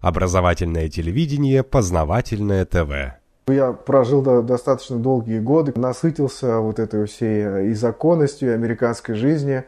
Образовательное телевидение, познавательное ТВ. Я прожил достаточно долгие годы, насытился вот этой всей э, и законностью, и американской жизни.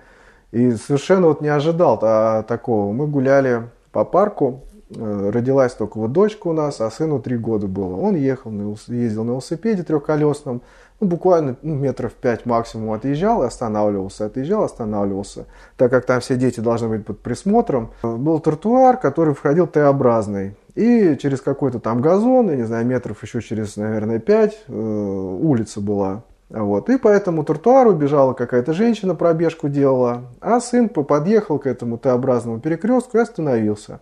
И совершенно вот не ожидал а, такого. Мы гуляли по парку, родилась только вот дочка у нас, а сыну три года было. Он ехал, ездил на велосипеде трехколесном, ну, буквально ну, метров пять максимум отъезжал и останавливался, отъезжал, останавливался. Так как там все дети должны быть под присмотром. Был тротуар, который входил Т-образный. И через какой-то там газон, я не знаю, метров еще через, наверное, пять, э, улица была. Вот. И по этому тротуару бежала какая-то женщина, пробежку делала, а сын подъехал к этому Т-образному перекрестку и остановился.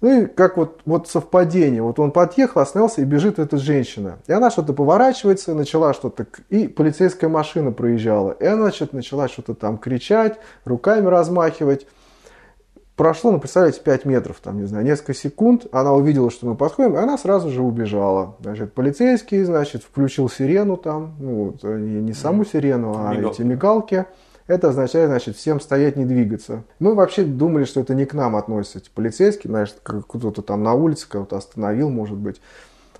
Ну и как вот, вот совпадение, вот он подъехал, остановился и бежит эта женщина. И она что-то поворачивается, начала что-то, и полицейская машина проезжала. И она значит, начала что-то там кричать, руками размахивать. Прошло, ну, представляете, 5 метров, там, не знаю, несколько секунд, она увидела, что мы подходим, и она сразу же убежала. Значит, полицейский, значит, включил сирену там, ну, вот, не, не саму сирену, а Мигалки. эти мигалки. Это означает, значит, всем стоять, не двигаться. Мы вообще думали, что это не к нам относится. Эти полицейские, значит, кто-то там на улице кого-то остановил, может быть.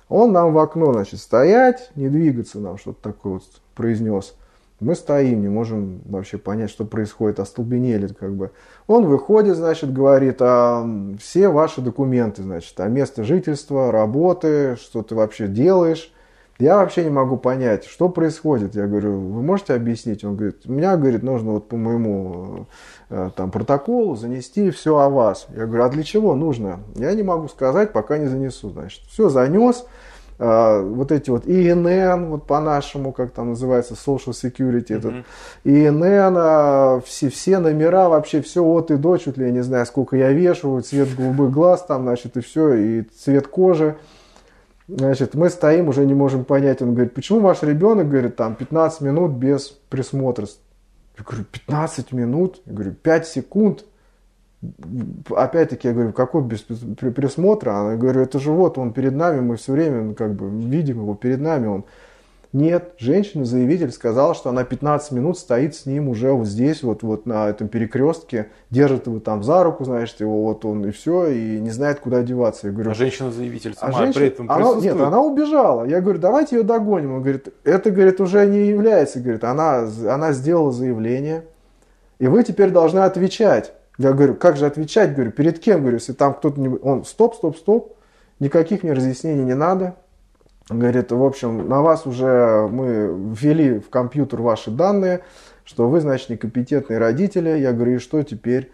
Он нам в окно, значит, стоять, не двигаться нам, что-то такое вот произнес. Мы стоим, не можем вообще понять, что происходит, остолбенели как бы. Он выходит, значит, говорит, а все ваши документы, значит, а место жительства, работы, что ты вообще делаешь. Я вообще не могу понять, что происходит. Я говорю, вы можете объяснить? Он говорит, меня, говорит, нужно вот по моему э, там, протоколу занести все о вас. Я говорю, а для чего нужно? Я не могу сказать, пока не занесу. Значит, все занес. Uh, вот эти вот ИНН, вот по-нашему, как там называется, Social Security, mm-hmm. этот ИНН, все, все номера, вообще все от и до, чуть ли я не знаю, сколько я вешаю, цвет голубых глаз там, значит, и все, и цвет кожи. Значит, мы стоим, уже не можем понять. Он говорит, почему ваш ребенок, говорит, там 15 минут без присмотра? Я говорю, 15 минут? Я говорю, 5 секунд. Опять-таки, я говорю, какой без присмотра? Она говорю, это же вот он перед нами, мы все время ну, как бы видим его перед нами, он нет, женщина-заявитель сказала, что она 15 минут стоит с ним уже вот здесь, вот, вот на этом перекрестке, держит его там за руку, знаешь, его вот он и все, и не знает, куда деваться. Я говорю, а женщина-заявитель а женщина, при этом она, Нет, она убежала. Я говорю, давайте ее догоним. Он говорит, это, говорит, уже не является, говорит, она, она сделала заявление, и вы теперь должны отвечать. Я говорю, как же отвечать? Говорю, перед кем? Говорю, если там кто-то не... Он, стоп, стоп, стоп, никаких мне разъяснений не надо Говорит, в общем, на вас уже мы ввели в компьютер ваши данные, что вы, значит, некомпетентные родители. Я говорю, и что теперь?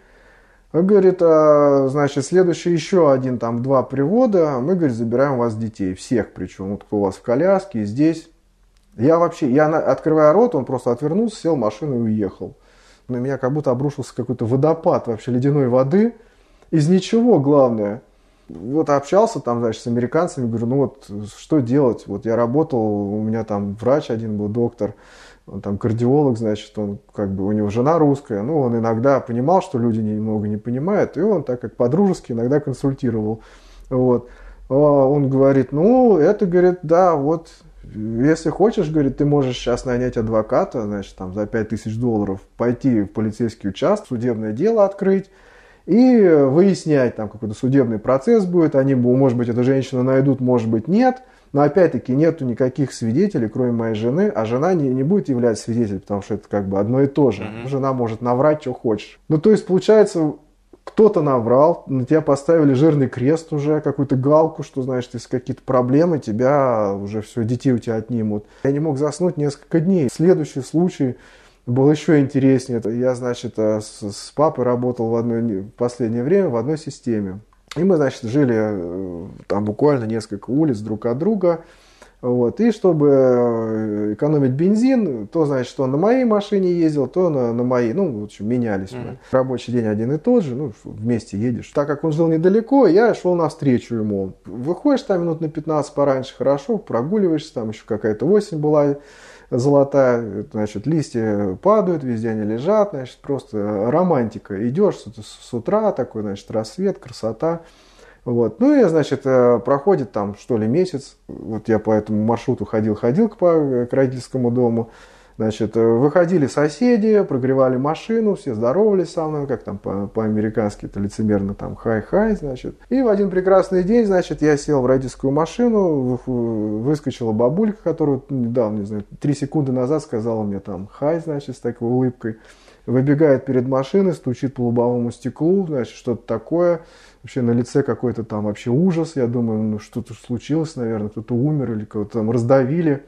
Он говорит, а, значит, следующий еще один, там, два привода, мы, говорит, забираем у вас детей, всех причем, вот у вас в коляске, здесь. Я вообще, я открывая рот, он просто отвернулся, сел в машину и уехал. На меня как будто обрушился какой-то водопад вообще ледяной воды. Из ничего, главное – вот общался там, значит, с американцами, говорю, ну вот что делать? Вот я работал, у меня там врач один был, доктор, он там кардиолог, значит, он как бы, у него жена русская, ну, он иногда понимал, что люди немного не понимают, и он так как по-дружески иногда консультировал, вот. А он говорит, ну, это, говорит, да, вот, если хочешь, говорит, ты можешь сейчас нанять адвоката, значит, там, за 5000 долларов, пойти в полицейский участок, судебное дело открыть, и выяснять, там какой-то судебный процесс будет, они, может быть, эту женщину найдут, может быть, нет, но опять-таки нету никаких свидетелей, кроме моей жены, а жена не, не будет являться свидетелем, потому что это как бы одно и то же. Mm-hmm. Жена может наврать, что хочешь. Ну, то есть, получается, кто-то наврал, на тебя поставили жирный крест уже, какую-то галку, что, знаешь, если какие-то проблемы, тебя уже все, детей у тебя отнимут. Я не мог заснуть несколько дней. Следующий случай, было еще интереснее. Я, значит, э, с, папой работал в, одной, в последнее время в одной системе. И мы, значит, жили э, там буквально несколько улиц друг от друга. Вот. И чтобы э, экономить бензин, то, значит, он на моей машине ездил, то на, на моей. Ну, в общем, менялись mm-hmm. мы. Рабочий день один и тот же, ну, вместе едешь. Так как он жил недалеко, я шел навстречу ему. Выходишь там минут на 15 пораньше, хорошо, прогуливаешься, там еще какая-то осень была золотая, значит, листья падают, везде они лежат, значит, просто романтика. Идешь с, утра, такой, значит, рассвет, красота. Вот. Ну и, значит, э, проходит там, что ли, месяц. Вот я по этому маршруту ходил-ходил к, к родительскому дому. Значит, э, выходили соседи, прогревали машину, все здоровались со мной, как там по- по-американски это лицемерно там хай-хай, значит. И в один прекрасный день, значит, я сел в родительскую машину, выскочила бабулька, которая недавно, не знаю, три секунды назад сказала мне там хай, значит, с такой улыбкой. Выбегает перед машиной, стучит по лобовому стеклу, значит, что-то такое. Вообще на лице какой-то там вообще ужас. Я думаю, ну что-то случилось, наверное, кто-то умер или кого-то там раздавили.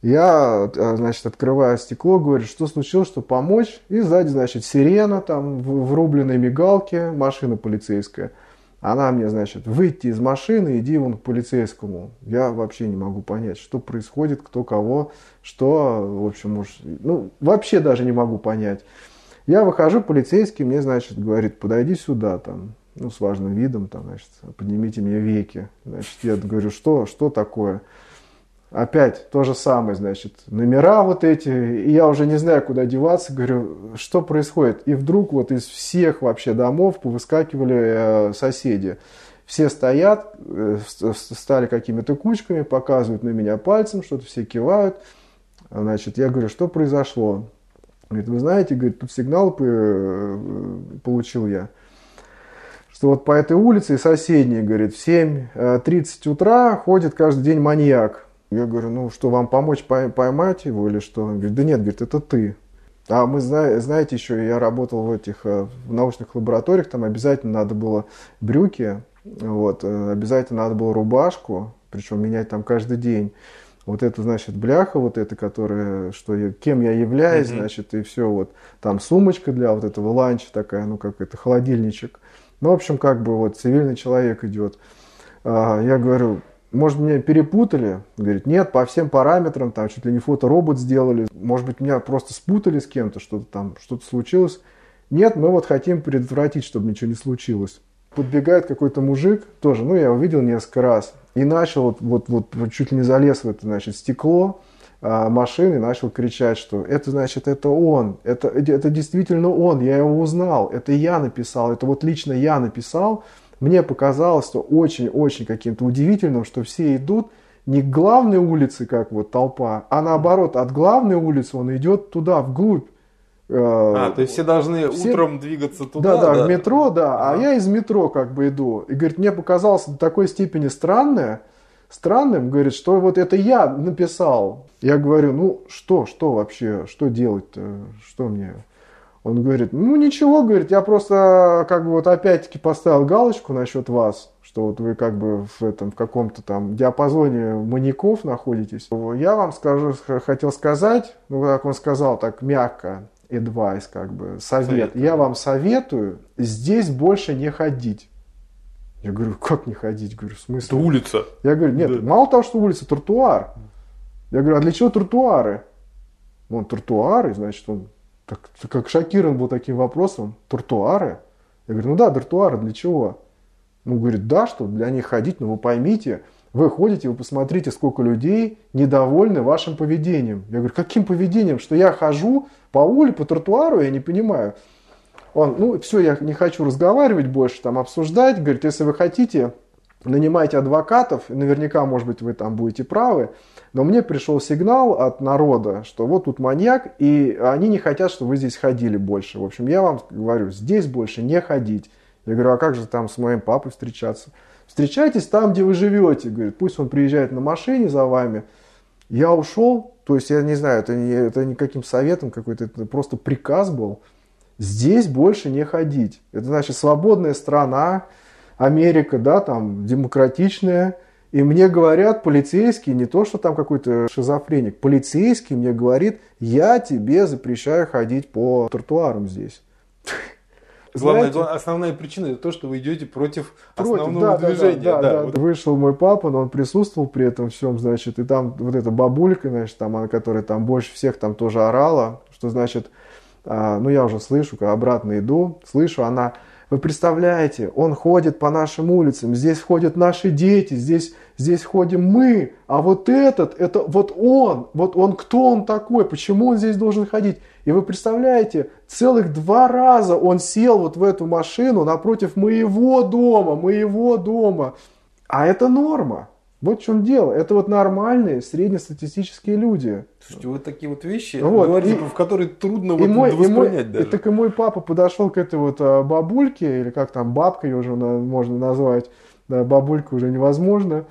Я, э, значит, открываю стекло, говорю, что случилось, что помочь. И сзади, значит, сирена, там, в рубленной мигалке, машина полицейская. Она мне, значит, выйти из машины, иди вон к полицейскому. Я вообще не могу понять, что происходит, кто кого, что, в общем, уж, ну, вообще даже не могу понять. Я выхожу, полицейский мне, значит, говорит, подойди сюда, там, ну, с важным видом, там, значит, поднимите мне веки. Значит, я говорю, что, что такое? Опять то же самое, значит, номера вот эти, и я уже не знаю, куда деваться, говорю, что происходит. И вдруг вот из всех вообще домов повыскакивали э, соседи. Все стоят, э, стали какими-то кучками, показывают на меня пальцем, что-то все кивают. Значит, я говорю, что произошло? Говорит, вы знаете, говорит, тут сигнал э, получил я что вот по этой улице и соседней, говорит, в 7.30 утра ходит каждый день маньяк. Я говорю, ну что, вам помочь поймать его или что? Он говорит, да нет, говорит, это ты. А мы, знаете, еще я работал в этих э, в научных лабораториях, там обязательно надо было брюки, вот, э, обязательно надо было рубашку, причем менять там каждый день. Вот это, значит, бляха вот эта, которая, что я, кем я являюсь, mm-hmm. значит, и все, вот. Там сумочка для вот этого ланча такая, ну, как это, холодильничек. Ну, в общем, как бы вот цивильный человек идет. А, я говорю, может, меня перепутали? Говорит, нет, по всем параметрам, там чуть ли не фоторобот сделали. Может быть, меня просто спутали с кем-то, что-то там, что-то случилось. Нет, мы вот хотим предотвратить, чтобы ничего не случилось. Подбегает какой-то мужик, тоже, ну, я увидел несколько раз, и начал вот, вот, вот, чуть ли не залез в это, значит, стекло а, машины, начал кричать, что это, значит, это он, это, это действительно он, я его узнал, это я написал, это вот лично я написал, мне показалось, что очень-очень каким-то удивительным, что все идут не к главной улице, как вот толпа, а наоборот, от главной улицы он идет туда, вглубь. Э, а, то есть все должны все... утром двигаться туда? Да, да, да, в метро, да. А, а я из метро как бы иду. И говорит, мне показалось до такой степени странное, странным, говорит, что вот это я написал. Я говорю, ну что, что вообще, что делать-то, что мне он говорит, ну ничего, говорит, я просто как бы вот опять-таки поставил галочку насчет вас, что вот вы как бы в этом в каком-то там диапазоне маньяков находитесь. Я вам скажу, хотел сказать, ну как он сказал так мягко, advice как бы, совет. совет. Я вам советую здесь больше не ходить. Я говорю, как не ходить? Говорю, в смысле? Это улица. Я говорю, нет, да. мало того, что улица, тротуар. Я говорю, а для чего тротуары? Он тротуары, значит, он так, как шокирован был таким вопросом, тротуары? Я говорю, ну да, тротуары, для чего? Ну, говорит, да, что для них ходить, но вы поймите, вы ходите, вы посмотрите, сколько людей недовольны вашим поведением. Я говорю, каким поведением? Что я хожу по улице, по тротуару, я не понимаю. Он, ну, все, я не хочу разговаривать больше, там, обсуждать. Говорит, если вы хотите, нанимайте адвокатов, наверняка, может быть, вы там будете правы, но мне пришел сигнал от народа, что вот тут маньяк, и они не хотят, чтобы вы здесь ходили больше. В общем, я вам говорю, здесь больше не ходить. Я говорю, а как же там с моим папой встречаться? Встречайтесь там, где вы живете. Говорит, пусть он приезжает на машине за вами. Я ушел, то есть я не знаю, это не, это никаким советом какой-то, это просто приказ был. Здесь больше не ходить. Это значит свободная страна, Америка, да, там демократичная, и мне говорят, полицейский, не то, что там какой-то шизофреник, полицейский мне говорит, я тебе запрещаю ходить по тротуарам здесь. Главная, Знаете, основная причина это то, что вы идете против, против основного да, движения. Да, да, да, да. Вот. Вышел мой папа, но он присутствовал при этом всем, значит, и там вот эта бабулька, значит, там, она, которая там больше всех там тоже орала, что значит, а, ну я уже слышу, когда обратно иду, слышу, она вы представляете, он ходит по нашим улицам, здесь ходят наши дети, здесь, здесь ходим мы, а вот этот, это вот он, вот он, кто он такой, почему он здесь должен ходить? И вы представляете, целых два раза он сел вот в эту машину напротив моего дома, моего дома. А это норма. Вот в чем дело. Это вот нормальные среднестатистические люди. Слушайте, вот такие вот вещи, вот. говорите, и, в которые трудно и вот мой, воспринять и мой, даже. И так и мой папа подошел к этой вот а, бабульке, или как там, бабка ее уже можно назвать, да, бабулька уже невозможно,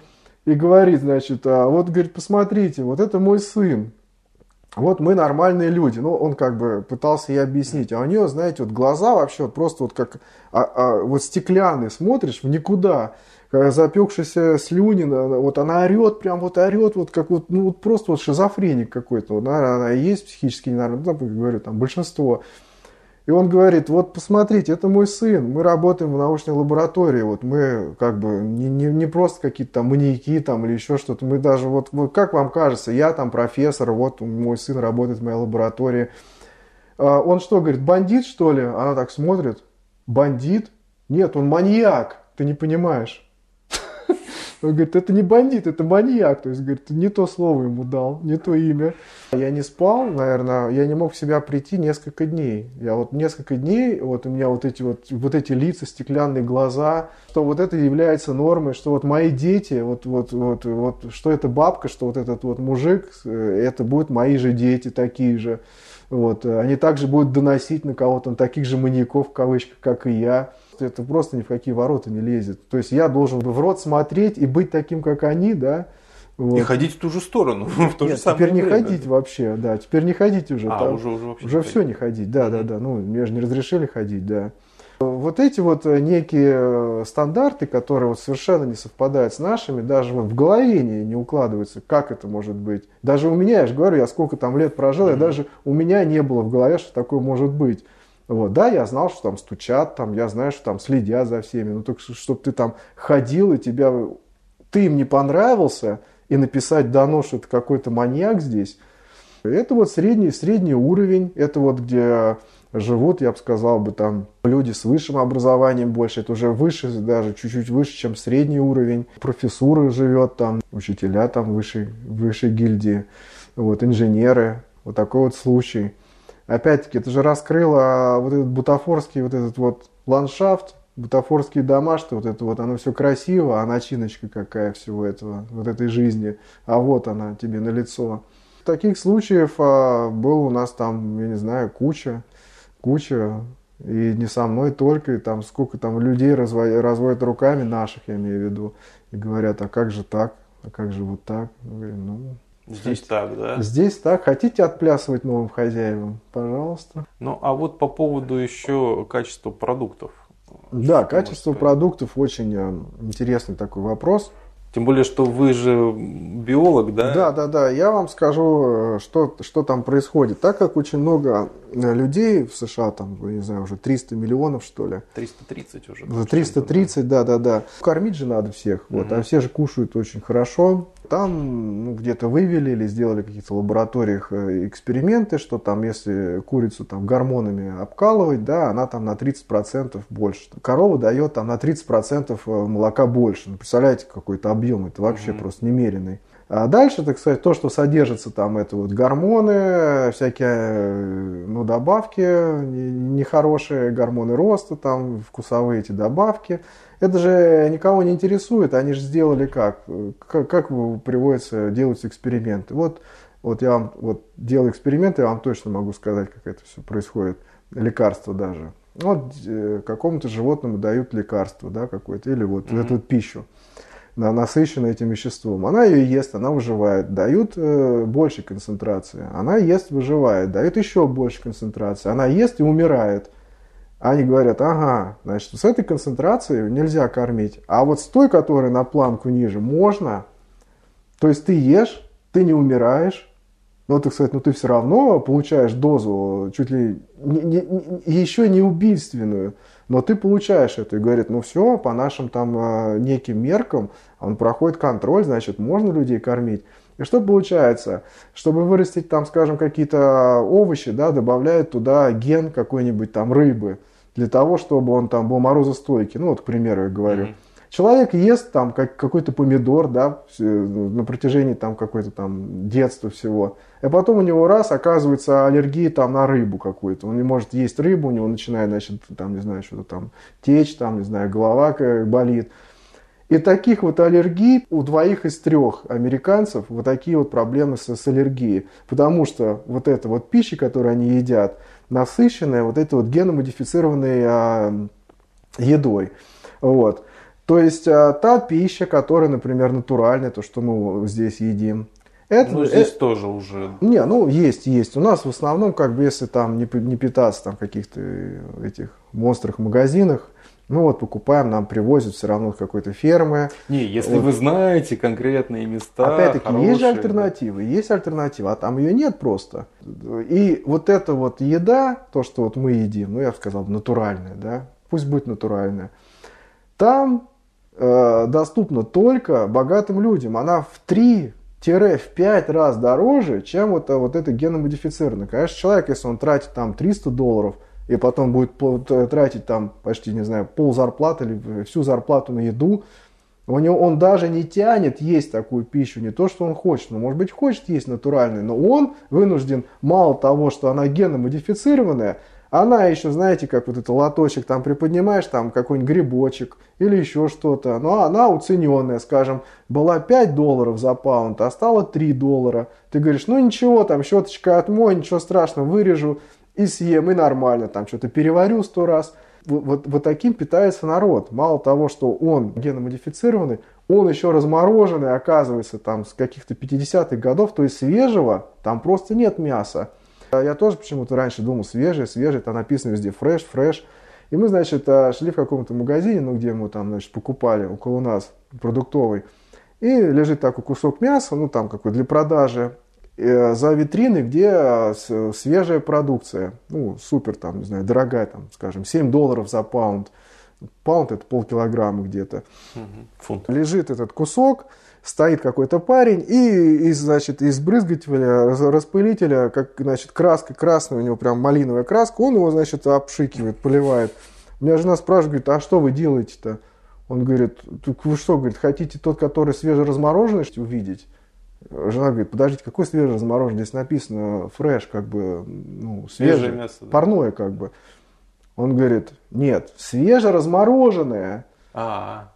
и говорит, значит, а, вот, говорит, посмотрите, вот это мой сын, вот мы нормальные люди. Ну, он как бы пытался ей объяснить. А у нее, знаете, вот глаза вообще просто вот как а, а, вот стеклянные, смотришь в никуда. Запекшаяся слюнина, вот она орет, прям вот орет, вот как вот, ну вот просто вот шизофреник какой-то. Вот, она есть психически там, говорю, там большинство. И он говорит, вот посмотрите, это мой сын, мы работаем в научной лаборатории, вот мы как бы не, не, не просто какие-то там маньяки там или еще что-то, мы даже вот, вот как вам кажется, я там профессор, вот мой сын работает в моей лаборатории. А он что, говорит, бандит что ли? Она так смотрит, бандит? Нет, он маньяк, ты не понимаешь. Он говорит, это не бандит, это маньяк. То есть, говорит, не то слово ему дал, не то имя. Я не спал, наверное, я не мог в себя прийти несколько дней. Я вот несколько дней, вот у меня вот эти вот, вот эти лица, стеклянные глаза, что вот это является нормой, что вот мои дети, вот, вот, вот, вот, что это бабка, что вот этот вот мужик, э, это будут мои же дети такие же. Вот, они также будут доносить на кого-то, таких же маньяков, в кавычках, как и я это просто ни в какие ворота не лезет. То есть я должен в рот смотреть и быть таким, как они, да. Вот. И ходить в ту же сторону. В то Нет, же теперь не время. ходить вообще, да. Теперь не ходить уже. А, там, уже, уже вообще Уже не все не ходить, да, да, да. Ну, мне же не разрешили ходить, да. Вот эти вот э, некие э, стандарты, которые вот совершенно не совпадают с нашими, даже вот в голове не, не укладываются, как это может быть. Даже у меня, я же говорю, я сколько там лет прожил, mm-hmm. я даже у меня не было в голове, что такое может быть. Вот, да, я знал, что там стучат, там, я знаю, что там следят за всеми, ну только чтобы ты там ходил и тебя, ты им не понравился, и написать донос, что это какой-то маньяк здесь, это вот средний, средний уровень, это вот где живут, я бы сказал бы, там люди с высшим образованием больше, это уже выше, даже чуть-чуть выше, чем средний уровень. Профессура живет там, учителя там высшей, высшей гильдии, вот, инженеры, вот такой вот случай опять-таки, это же раскрыло вот этот бутафорский вот этот вот ландшафт, бутафорские дома, что вот это вот, оно все красиво, а начиночка какая всего этого, вот этой жизни, а вот она тебе на лицо. Таких случаев а, было у нас там, я не знаю, куча, куча, и не со мной только, и там сколько там людей разводят, разводят руками наших, я имею в виду, и говорят, а как же так, а как же вот так? ну, Здесь так, да? Здесь так. Хотите отплясывать новым хозяевам? Пожалуйста. Ну, а вот по поводу еще качества продуктов. Да, качество продуктов очень э, интересный такой вопрос. Тем более, что вы же биолог, да? Да, да, да. Я вам скажу, э, что, что там происходит. Так как очень много э, людей в США, там, не знаю, уже 300 миллионов, что ли. 330 уже. 330, да, да, да. Кормить же надо всех. Угу. Вот, а все же кушают очень хорошо. Там ну, где-то вывели или сделали в каких-то лабораториях э, эксперименты, что там, если курицу там гормонами обкалывать, да, она там на 30% больше. Корова дает там на 30% э, молока больше. Ну, представляете, какой-то объем, это вообще mm-hmm. просто немеренный. А дальше, так сказать, то, что содержится там, это вот гормоны, всякие, э, ну, добавки нехорошие, гормоны роста, там, вкусовые эти добавки – это же никого не интересует, они же сделали как? Как, как приводится, делаются эксперименты? Вот, вот я вам вот делаю эксперименты, я вам точно могу сказать, как это все происходит. Лекарства даже. Вот э, какому-то животному дают лекарство, да, какое-то, или вот mm-hmm. эту пищу на, насыщенную этим веществом. Она ее ест, она выживает. Дают э, больше концентрации. Она ест, выживает. Дают еще больше концентрации. Она ест и умирает. Они говорят, ага, значит, с этой концентрацией нельзя кормить, а вот с той, которая на планку ниже, можно. То есть ты ешь, ты не умираешь, но, так сказать, ну ты все равно получаешь дозу чуть ли не, не, не, еще не убийственную, но ты получаешь это и говорит, ну все, по нашим там а, неким меркам он проходит контроль, значит, можно людей кормить. И что получается? Чтобы вырастить там, скажем, какие-то овощи, да, добавляют туда ген какой-нибудь там рыбы, для того, чтобы он там был морозостойкий. Ну вот, к примеру, я говорю. Mm-hmm. Человек ест там как, какой-то помидор, да, на протяжении там какой-то там детства всего. И потом у него раз оказывается аллергия там на рыбу какую-то. Он не может есть рыбу, у него начинает, значит, там, не знаю, что-то там течь, там, не знаю, голова болит. И таких вот аллергий у двоих из трех американцев вот такие вот проблемы с, с аллергией. Потому что вот эта вот пища, которую они едят, насыщенная вот этой вот геномодифицированной а, едой. Вот. То есть а, та пища, которая, например, натуральная, то, что мы здесь едим, это, ну, здесь это, тоже уже. Не, ну есть, есть. У нас в основном, как бы, если там не, не питаться там каких-то этих монстрах магазинах, ну вот покупаем, нам привозят все равно с какой-то фермы. Не, если вот. вы знаете конкретные места. Опять-таки, хорошие, есть же альтернативы, да. есть альтернатива, а там ее нет просто. И вот эта вот еда, то, что вот мы едим, ну я бы сказал, натуральная, да, пусть будет натуральная, там э, доступна только богатым людям. Она в 3 в 5 раз дороже, чем вот, вот это геномодифицированное. Конечно, человек, если он тратит там 300 долларов – и потом будет тратить там почти, не знаю, пол зарплаты или всю зарплату на еду, у него, он даже не тянет есть такую пищу, не то, что он хочет, но, может быть, хочет есть натуральную, но он вынужден, мало того, что она геномодифицированная, она еще, знаете, как вот это лоточек там приподнимаешь, там какой-нибудь грибочек или еще что-то, но она уцененная, скажем, была 5 долларов за паунд, а стала 3 доллара. Ты говоришь, ну ничего, там щеточка отмой, ничего страшного, вырежу, и съем, и нормально, там что-то переварю сто раз. Вот, вот, вот таким питается народ. Мало того, что он геномодифицированный, он еще размороженный, оказывается, там с каких-то 50-х годов, то есть свежего там просто нет мяса. Я тоже почему-то раньше думал свежее, свежее, там написано везде фреш, фреш. И мы, значит, э, шли в каком-то магазине, ну, где мы там, значит, покупали около нас продуктовый. И лежит такой кусок мяса, ну, там какой для продажи. Э, за витриной, где э, свежая продукция, ну, супер, там, не знаю, дорогая, там, скажем, 7 долларов за паунд. Паунд это полкилограмма где-то. Фунт. Лежит этот кусок, стоит какой-то парень и, и значит, из брызгателя, распылителя, как, значит, краска красная, у него прям малиновая краска, он его, значит, обшикивает, поливает. У меня жена спрашивает, говорит, а что вы делаете-то? Он говорит, вы что, говорит, хотите тот, который свежеразмороженный, увидеть? Жена говорит, подождите, какой свежий размороженный? Здесь написано фреш, как бы, ну, свежее, свежее мясо, да? парное, как бы. Он говорит, нет, свежеразмороженное. А,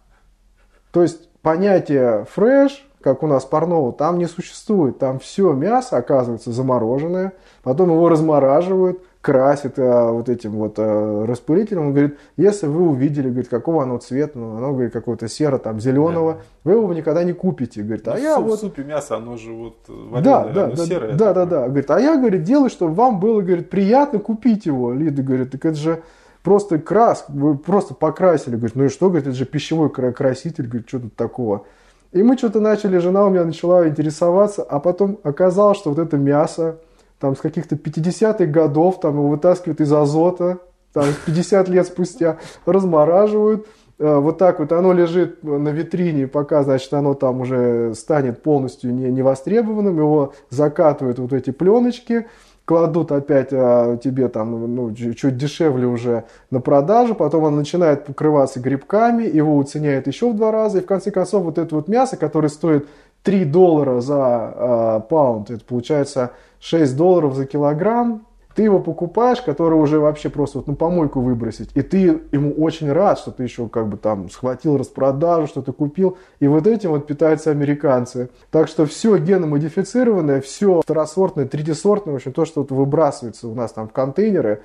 То есть понятие фреш, как у нас парного, там не существует. Там все мясо оказывается замороженное, потом его размораживают, красит а, вот этим вот а, распылителем. Он говорит, если вы увидели, говорит, какого оно цвета, ну, оно, говорит, какого-то серо, там, зеленого, да. вы его никогда не купите. Говорит, а ну, я в вот... В супе мясо, оно же вот вареное, да, да, да, серое. Да, да, да. Говорит, а я, говорит, делаю, чтобы вам было, говорит, приятно купить его. Лида говорит, так это же просто крас, просто покрасили. Говорит, ну и что, говорит, это же пищевой краситель, говорит, что тут такого. И мы что-то начали, жена у меня начала интересоваться, а потом оказалось, что вот это мясо, там с каких-то 50-х годов, там его вытаскивают из азота, там 50 лет спустя размораживают, э, вот так вот оно лежит на витрине, пока, значит, оно там уже станет полностью не, невостребованным, его закатывают вот эти пленочки, кладут опять а, тебе там ну, чуть дешевле уже на продажу, потом он начинает покрываться грибками, его уценяют еще в два раза, и в конце концов вот это вот мясо, которое стоит 3 доллара за а, паунд, это получается 6 долларов за килограмм, ты его покупаешь, который уже вообще просто вот на помойку выбросить, и ты ему очень рад, что ты еще как бы там схватил распродажу, что ты купил, и вот этим вот питаются американцы. Так что все геномодифицированное, все второсортное, третьесортное, в общем, то, что вот выбрасывается у нас там в контейнеры,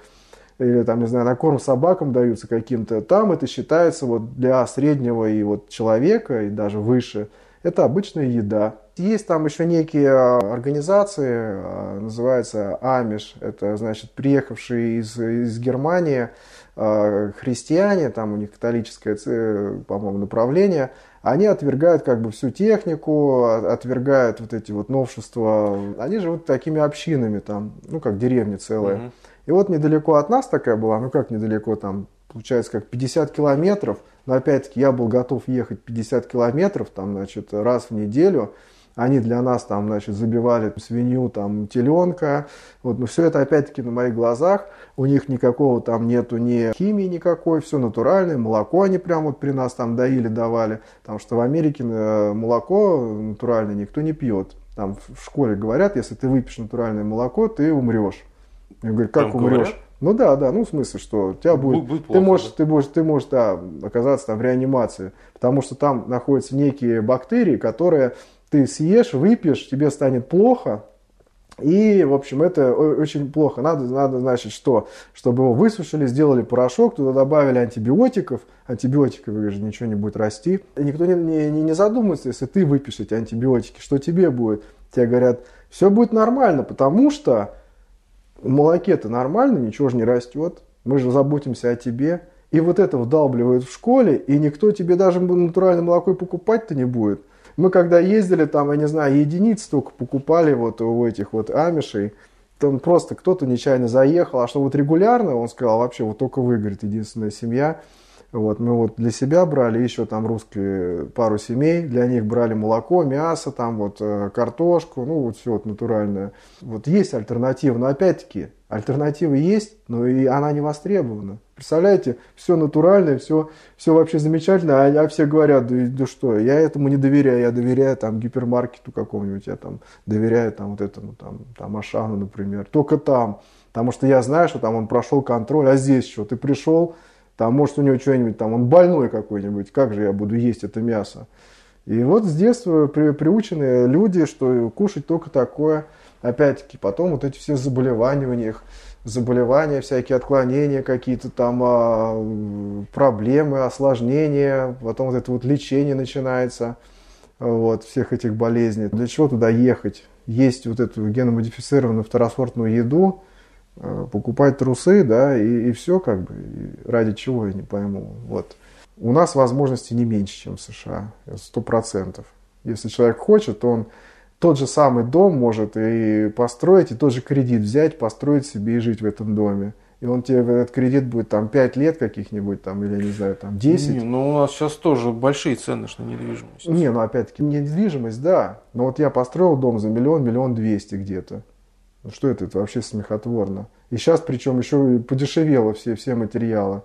или там, не знаю, на корм собакам даются каким-то, там это считается вот для среднего и вот человека, и даже выше, это обычная еда. Есть там еще некие а, организации, а, называется Амиш, это значит приехавшие из, из Германии а, христиане, там у них католическое, по-моему, направление, они отвергают как бы всю технику, отвергают вот эти вот новшества. Они живут такими общинами там, ну как деревни целые. Угу. И вот недалеко от нас такая была, ну как недалеко, там получается как 50 километров, но опять-таки я был готов ехать 50 километров, там, значит, раз в неделю, они для нас там, значит, забивали свинью, там, теленка. Вот, но все это опять-таки на моих глазах. У них никакого там нету ни химии никакой, все натуральное. Молоко они прям вот при нас там доили, давали. Потому что в Америке э, молоко натуральное никто не пьет. Там в школе говорят, если ты выпьешь натуральное молоко, ты умрешь. Я говорю, как там умрешь? Говорят? Ну да, да, ну в смысле, что у тебя будет, будет плохо, ты можешь, да? ты можешь, ты можешь, да, оказаться там в реанимации, потому что там находятся некие бактерии, которые ты съешь, выпьешь, тебе станет плохо, и, в общем, это очень плохо. Надо, надо, значит, что? Чтобы его высушили, сделали порошок, туда добавили антибиотиков. Антибиотиков, же ничего не будет расти. И никто не, не, не задумается, если ты выпьешь эти антибиотики, что тебе будет? Тебе говорят, все будет нормально, потому что в молоке-то нормально, ничего же не растет. Мы же заботимся о тебе. И вот это вдалбливают в школе, и никто тебе даже натуральное молоко покупать-то не будет. Мы когда ездили там, я не знаю, единиц только покупали вот у этих вот амишей, там просто кто-то нечаянно заехал, а что вот регулярно, он сказал, вообще вот только вы, говорит, единственная семья. Вот, мы вот для себя брали еще там русские пару семей, для них брали молоко, мясо, там вот э, картошку, ну вот все вот натуральное. Вот есть альтернатива, но опять-таки альтернатива есть, но и она не востребована. Представляете, все натуральное, все, все вообще замечательно, а, а все говорят, да, да что, я этому не доверяю, я доверяю там гипермаркету какому-нибудь, я там доверяю там вот этому, там, там Ашану, например, только там, потому что я знаю, что там он прошел контроль, а здесь что, ты пришел, там может у него что-нибудь, там он больной какой-нибудь, как же я буду есть это мясо? И вот с детства при, приучены люди, что кушать только такое, опять-таки, потом вот эти все заболевания у них, заболевания, всякие отклонения какие-то там, а, проблемы, осложнения, потом вот это вот лечение начинается вот, всех этих болезней. Для чего туда ехать? Есть вот эту геномодифицированную второсортную еду, покупать трусы, да, и, и все как бы. И ради чего, я не пойму. Вот. У нас возможности не меньше, чем в США, сто процентов. Если человек хочет, то он тот же самый дом может и построить, и тот же кредит взять, построить себе и жить в этом доме. И он тебе этот кредит будет там 5 лет каких-нибудь там, или не знаю, там 10. Не, ну у нас сейчас тоже большие цены на недвижимость. Не, ну опять-таки недвижимость, да. Но вот я построил дом за миллион, миллион двести где-то. Ну что это, это вообще смехотворно. И сейчас причем еще подешевело все, все материалы.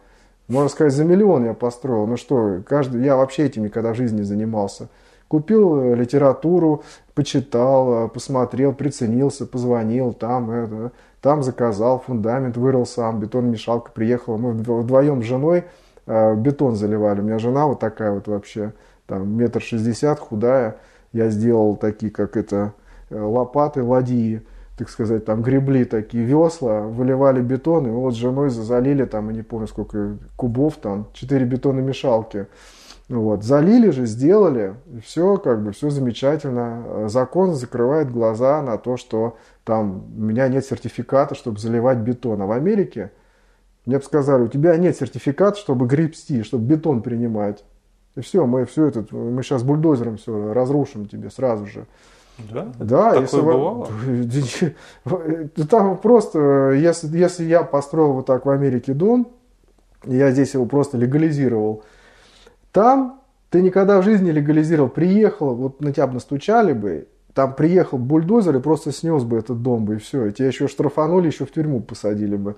Можно сказать, за миллион я построил. Ну что, каждый, я вообще этим никогда в жизни не занимался. Купил э, литературу, почитал, э, посмотрел, приценился, позвонил, там, это, там заказал, фундамент вырыл сам, бетон-мешалка приехала. Мы вдвоем с женой э, бетон заливали. У меня жена вот такая вот вообще, там, метр шестьдесят, худая. Я сделал такие, как это, лопаты, ладьи, так сказать, там гребли такие весла, выливали бетон, и вот с женой залили там, я не помню сколько кубов там, четыре бетономешалки. Вот. Залили же, сделали, и все, как бы, все замечательно. Закон закрывает глаза на то, что там у меня нет сертификата, чтобы заливать бетон. А в Америке мне бы сказали, у тебя нет сертификата, чтобы гребсти, чтобы бетон принимать. И все, мы все это, мы сейчас бульдозером все разрушим тебе сразу же. Да? Да, Такое если бывало? Там просто, если, если я построил вот так в Америке дом, я здесь его просто легализировал, там ты никогда в жизни легализировал, приехал, вот на тебя бы настучали бы, там приехал бульдозер и просто снес бы этот дом бы, и все. И тебя еще штрафанули, еще в тюрьму посадили бы.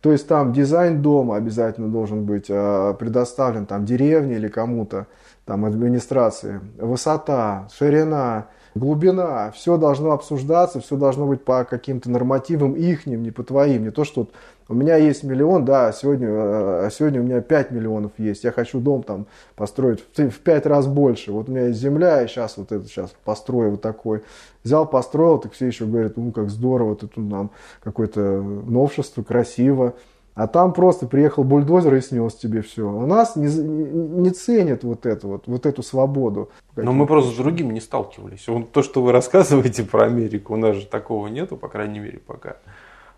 То есть там дизайн дома обязательно должен быть а, предоставлен там деревне или кому-то, там администрации. Высота, ширина, глубина, все должно обсуждаться, все должно быть по каким-то нормативам ихним, не по твоим. Не то, что у меня есть миллион, да, сегодня, а сегодня у меня 5 миллионов есть. Я хочу дом там построить в, в 5 раз больше. Вот у меня есть земля, и сейчас вот это сейчас построю вот такой. Взял, построил, так все еще говорят, ну как здорово, тут нам какое-то новшество, красиво. А там просто приехал бульдозер и снес тебе все. У нас не, не ценят вот это вот, вот эту свободу. Но мы просто с другим не сталкивались. Вот то, что вы рассказываете про Америку, у нас же такого нету, по крайней мере, пока.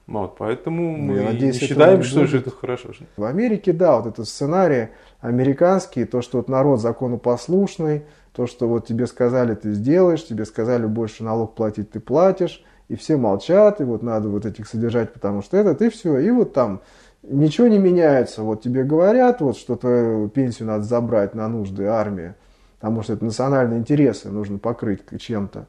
Вот, поэтому мы надеюсь, не считаем, что будет. это хорошо. В Америке, да, вот это сценарий американский, то, что вот народ законопослушный, то, что вот тебе сказали, ты сделаешь, тебе сказали, больше налог платить, ты платишь, и все молчат, и вот надо вот этих содержать, потому что это, ты все, и вот там ничего не меняется. Вот тебе говорят, вот что-то пенсию надо забрать на нужды армии, потому что это национальные интересы нужно покрыть чем-то.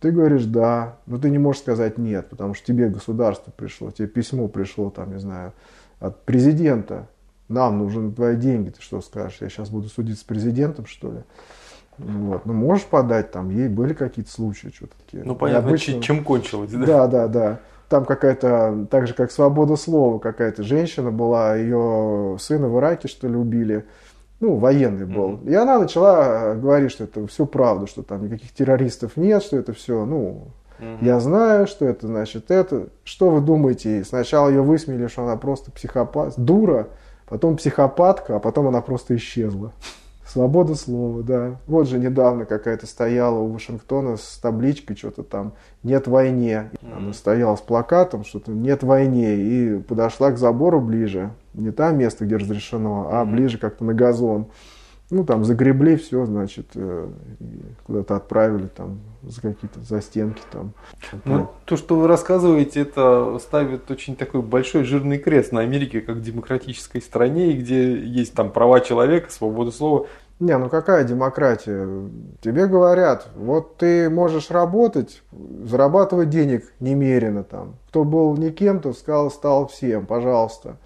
Ты говоришь да, но ты не можешь сказать нет, потому что тебе государство пришло, тебе письмо пришло, там, не знаю, от президента. Нам нужны твои деньги, ты что скажешь? Я сейчас буду судить с президентом, что ли? Вот. Ну, можешь подать, там, ей были какие-то случаи, что-то такие. Ну, понятно, обычно... чем кончилось, да? Да, да, да. Там какая-то, так же как свобода слова, какая-то женщина была, ее сына в Ираке, что ли, убили, ну, военный был. Mm-hmm. И она начала говорить, что это все правда, что там никаких террористов нет, что это все, ну, mm-hmm. я знаю, что это значит это. Что вы думаете? Сначала ее высмеяли, что она просто психопат, дура, потом психопатка, а потом она просто исчезла. Свобода слова, да. Вот же недавно какая-то стояла у Вашингтона с табличкой, что-то там «Нет войне». Она стояла с плакатом, что-то «Нет войне». И подошла к забору ближе. Не там место, где разрешено, а ближе как-то на газон. Ну, там загребли все, значит, э, куда-то отправили там за какие-то застенки там. Ну, то, что вы рассказываете, это ставит очень такой большой жирный крест на Америке как демократической стране, где есть там права человека, свобода слова. Не, ну какая демократия? Тебе говорят, вот ты можешь работать, зарабатывать денег немерено там. Кто был никем, то сказал, стал всем, пожалуйста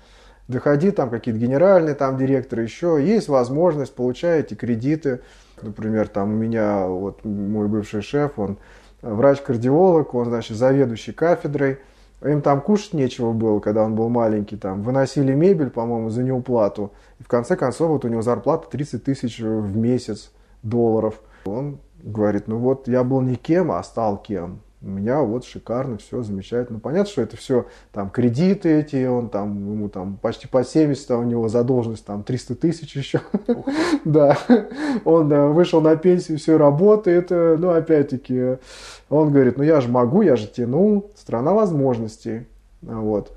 доходи, там какие-то генеральные там директоры еще, есть возможность, получаете кредиты. Например, там у меня вот мой бывший шеф, он врач-кардиолог, он, значит, заведующий кафедрой. Им там кушать нечего было, когда он был маленький. Там выносили мебель, по-моему, за неуплату. И в конце концов вот у него зарплата 30 тысяч в месяц долларов. Он говорит, ну вот я был никем, а стал кем у меня вот шикарно, все замечательно. Понятно, что это все там кредиты эти, он там, ему там почти по 70, а у него задолженность там 300 тысяч еще. Да, он вышел на пенсию, все работает, э, ну опять-таки, он говорит, ну я же могу, я же тяну, страна возможностей. Вот.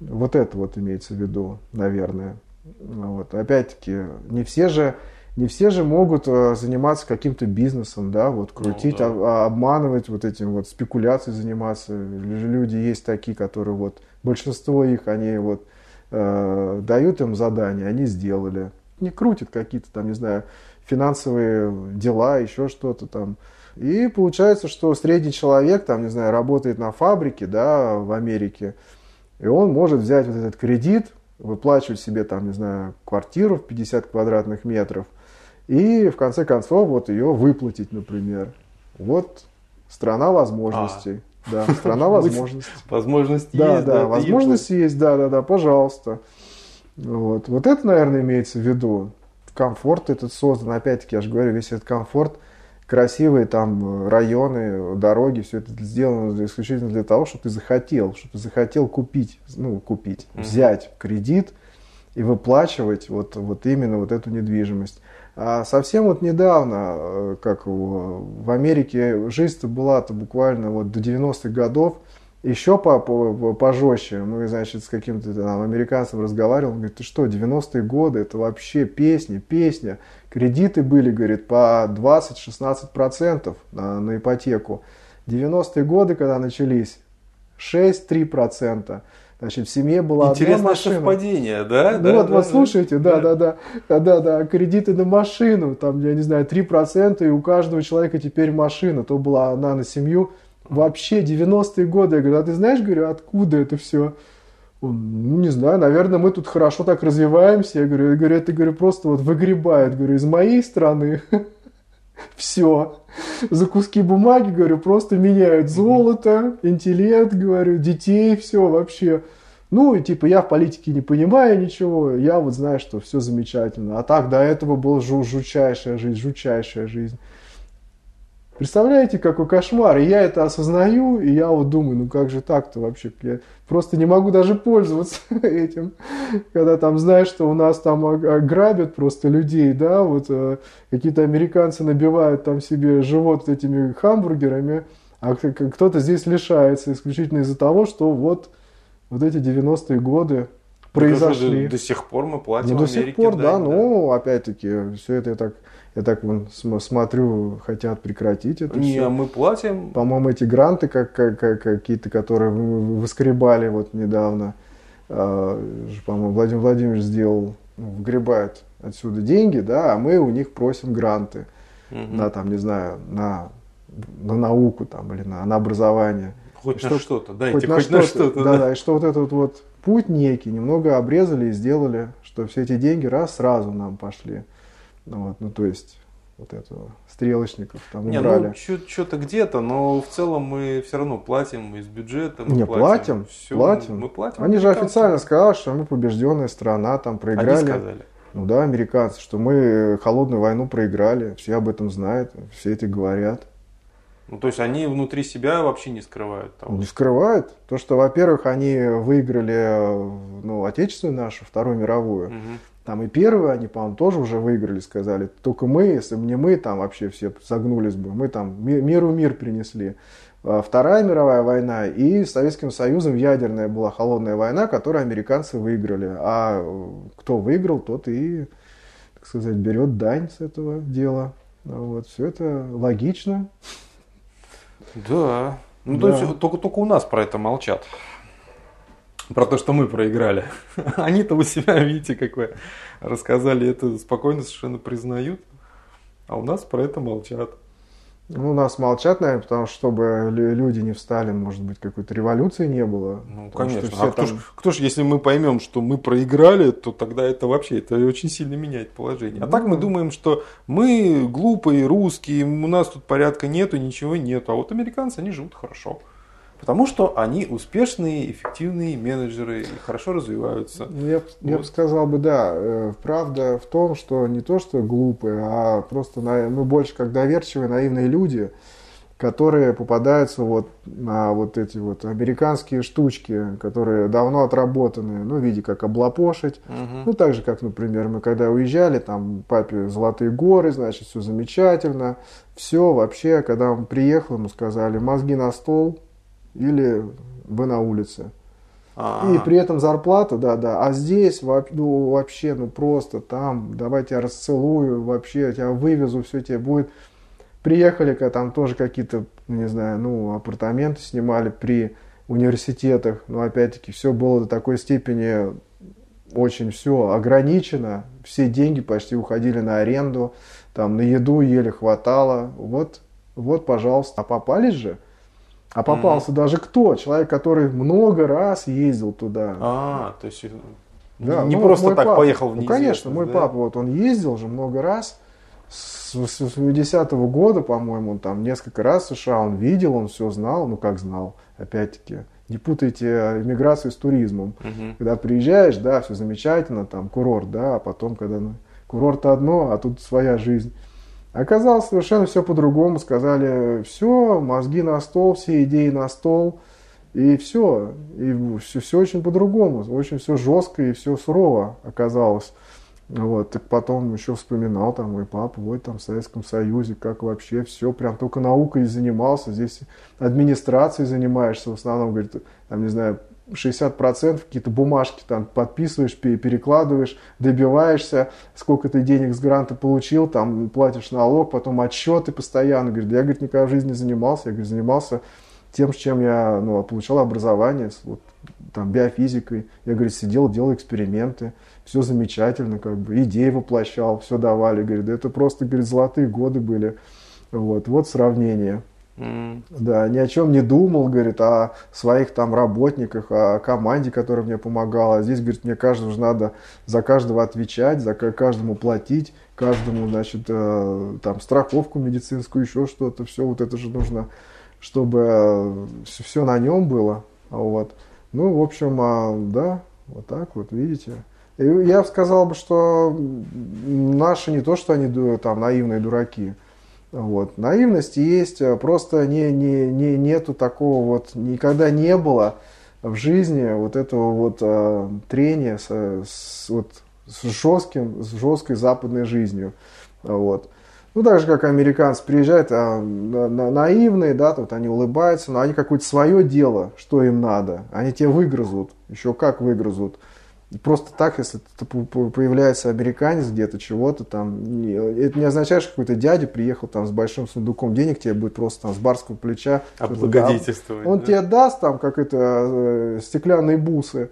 Вот это вот имеется в виду, наверное. Вот. Опять-таки, не все же не все же могут э, заниматься каким-то бизнесом, да, вот ну крутить, ну, да. обманывать, вот этим вот спекуляцией заниматься. Люди есть такие, которые вот, большинство их, они вот э, дают им задания, они сделали. Не крутят какие-то там, не знаю, финансовые дела, еще что-то там. И получается, что средний человек, там, не знаю, работает на фабрике, да, в Америке, и он может взять вот этот кредит, выплачивать себе, там, не знаю, квартиру в 50 квадратных метров – и в конце концов вот ее выплатить, например. Вот страна возможностей. А. Да, страна возможностей. Возможность да, есть. Да, да, возможность есть, да, да, да, пожалуйста. Вот. вот это, наверное, имеется в виду. Комфорт этот создан, опять-таки, я же говорю, весь этот комфорт, красивые там районы, дороги, все это сделано исключительно для того, чтобы ты захотел, чтобы ты захотел купить, ну, купить, взять кредит и выплачивать вот, вот именно вот эту недвижимость. А совсем вот недавно, э, как в Америке, жизнь-то была-то буквально вот до 90-х годов, еще по, по, пожестче. Мы, значит, с каким-то там американцем разговаривали, он говорит, ты что, 90-е годы, это вообще песня, песня. Кредиты были, говорит, по 20-16% на, на ипотеку. 90-е годы, когда начались, 6-3%. Значит, в семье была Интересное одна машина. совпадение, да? Ну да, вот, да, вот слушайте, да, да, да, да, да, да, кредиты на машину, там, я не знаю, 3%, и у каждого человека теперь машина, то была она на семью. Вообще 90-е годы, я говорю, а ты знаешь, говорю, откуда это все? Он, ну, не знаю, наверное, мы тут хорошо так развиваемся. Я говорю, я говорю это говорю, просто вот выгребает, говорю, из моей страны все. За куски бумаги, говорю, просто меняют золото, интеллект, говорю, детей, все вообще. Ну, и типа, я в политике не понимаю ничего, я вот знаю, что все замечательно. А так до этого была жу жучайшая жизнь, жучайшая жизнь. Представляете, какой кошмар? И я это осознаю, и я вот думаю, ну как же так-то вообще? Я просто не могу даже пользоваться этим. Когда там знаешь, что у нас там грабят просто людей, да, вот э, какие-то американцы набивают там себе живот этими хамбургерами, а кто-то здесь лишается исключительно из-за того, что вот, вот эти 90-е годы произошли. До, до сих пор мы платим ну, до сих пор, да, да, ну, опять-таки, все это я так я так вон, смотрю, хотят прекратить это Не, все. мы платим. По-моему, эти гранты как, как, как, какие-то, которые выскребали вот недавно, э, по-моему, Владимир Владимирович сделал, ну, вгребает отсюда деньги, да, а мы у них просим гранты угу. на, там, не знаю, на, на науку там, или на, на образование. Хоть и на что, что-то, дайте хоть, хоть на, что-то. что-то да, да, и что вот этот вот путь некий немного обрезали и сделали, что все эти деньги раз сразу нам пошли. Вот, ну, то есть вот этого стрелочников там не, убрали. Ну, что-то где-то, но в целом мы все равно платим из бюджета. Мы не, платим, платим, все, платим. Мы платим. Они же официально сказали, что мы побежденная страна, там проиграли. Они сказали. Ну да, американцы, что мы холодную войну проиграли, все об этом знают, все это говорят. Ну, то есть они внутри себя вообще не скрывают того? Не скрывают. То, что, во-первых, они выиграли ну, отечественную нашу, Вторую мировую. Угу. Там и первую они, по-моему, тоже уже выиграли, сказали. Только мы, если бы не мы, там вообще все согнулись бы. Мы там миру мир принесли. А Вторая мировая война и с Советским Союзом ядерная была холодная война, которую американцы выиграли. А кто выиграл, тот и, так сказать, берет дань с этого дела. Вот, все это логично. Да. Ну, да. то есть только, только у нас про это молчат. Про то, что мы проиграли. Они-то у себя, видите, какое рассказали, это спокойно совершенно признают. А у нас про это молчат. Ну, у нас молчат, наверное, потому что чтобы люди не встали, может быть, какой-то революции не было. Ну, конечно. Все а там... кто, ж, кто ж, если мы поймем, что мы проиграли, то тогда это вообще это очень сильно меняет положение. А ну, так мы думаем, что мы глупые, русские, у нас тут порядка нету, ничего нету. А вот американцы, они живут хорошо. Потому что они успешные, эффективные менеджеры и хорошо развиваются. Ну, я, вот. я бы сказал бы, да. Э, правда в том, что не то, что глупые, а просто мы больше как доверчивые, наивные люди, которые попадаются вот на вот эти вот американские штучки, которые давно отработаны, ну, в виде как облапошить. Угу. Ну, так же, как, например, мы когда уезжали, там, папе Золотые горы, значит, все замечательно. Все вообще, когда он приехал, ему сказали, мозги на стол, или вы на улице. А-а-а. И при этом зарплата, да, да. А здесь ну, вообще, ну просто там, давай тебя расцелую, вообще я тебя вывезу, все тебе будет. Приехали, там тоже какие-то, не знаю, ну, апартаменты снимали при университетах. Но опять-таки все было до такой степени очень все ограничено. Все деньги почти уходили на аренду, там на еду еле хватало. Вот, вот, пожалуйста. А попались же – а попался mm-hmm. даже кто? Человек, который много раз ездил туда. А, то есть да, не ну, просто так папа, поехал в Ну, конечно, мой да? папа, вот он ездил же много раз. С 80-го года, по-моему, он там несколько раз в США он видел, он все знал, ну как знал, опять-таки. Не путайте иммиграцию с туризмом. Угу. Когда приезжаешь, да, все замечательно, там курорт, да, а потом, когда ну, курорт одно, а тут своя жизнь. Оказалось совершенно все по-другому. Сказали, все, мозги на стол, все идеи на стол. И все. И все, все очень по-другому. Очень все жестко и все сурово оказалось. Вот, так потом еще вспоминал там мой папа, вот там в Советском Союзе, как вообще все, прям только наукой занимался, здесь администрацией занимаешься в основном, говорит, там, не знаю, 60% какие-то бумажки там подписываешь, перекладываешь, добиваешься, сколько ты денег с гранта получил, там платишь налог, потом отчеты постоянно. Говорит, я, говорит, никогда в жизни не занимался. Я, говорит, занимался тем, чем я ну, получал образование, вот, там, биофизикой. Я, говорит, сидел, делал эксперименты, все замечательно, как бы, идеи воплощал, все давали. Говорит, это просто, говорит, золотые годы были. Вот, вот сравнение. Да, ни о чем не думал, говорит, о своих там работниках, о команде, которая мне помогала. Здесь, говорит, мне каждого же надо за каждого отвечать, за каждому платить, каждому, значит, э, там страховку медицинскую, еще что-то, все вот это же нужно, чтобы все, все на нем было. Вот. Ну, в общем, а, да, вот так вот, видите. И я сказал бы, что наши не то, что они там наивные дураки, вот. Наивность есть, э, просто не, не, не, нету такого вот, никогда не было в жизни вот этого вот э, трения с, с, вот, с, жестким, с жесткой западной жизнью. Вот. Ну, так же, как американцы приезжают, а, на, на, наивные, да, тут они улыбаются, но они какое-то свое дело, что им надо. Они тебе выгрызут, еще как выгрызут. Просто так, если появляется американец где-то, чего-то там, это не означает, что какой-то дядя приехал там с большим сундуком денег, тебе будет просто там с барского плеча. Облагодетельствовать. Он да? тебе даст там как это э, стеклянные бусы,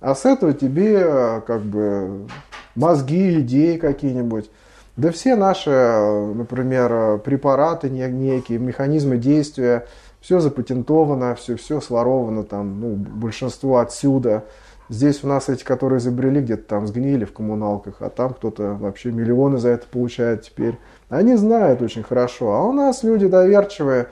а с этого тебе э, как бы мозги, идеи какие-нибудь. Да все наши, э, например, препараты некие, механизмы действия, все запатентовано, все, все своровано там, ну, большинство отсюда. Здесь у нас эти, которые изобрели, где-то там сгнили в коммуналках, а там кто-то вообще миллионы за это получает теперь. Они знают очень хорошо. А у нас люди доверчивые.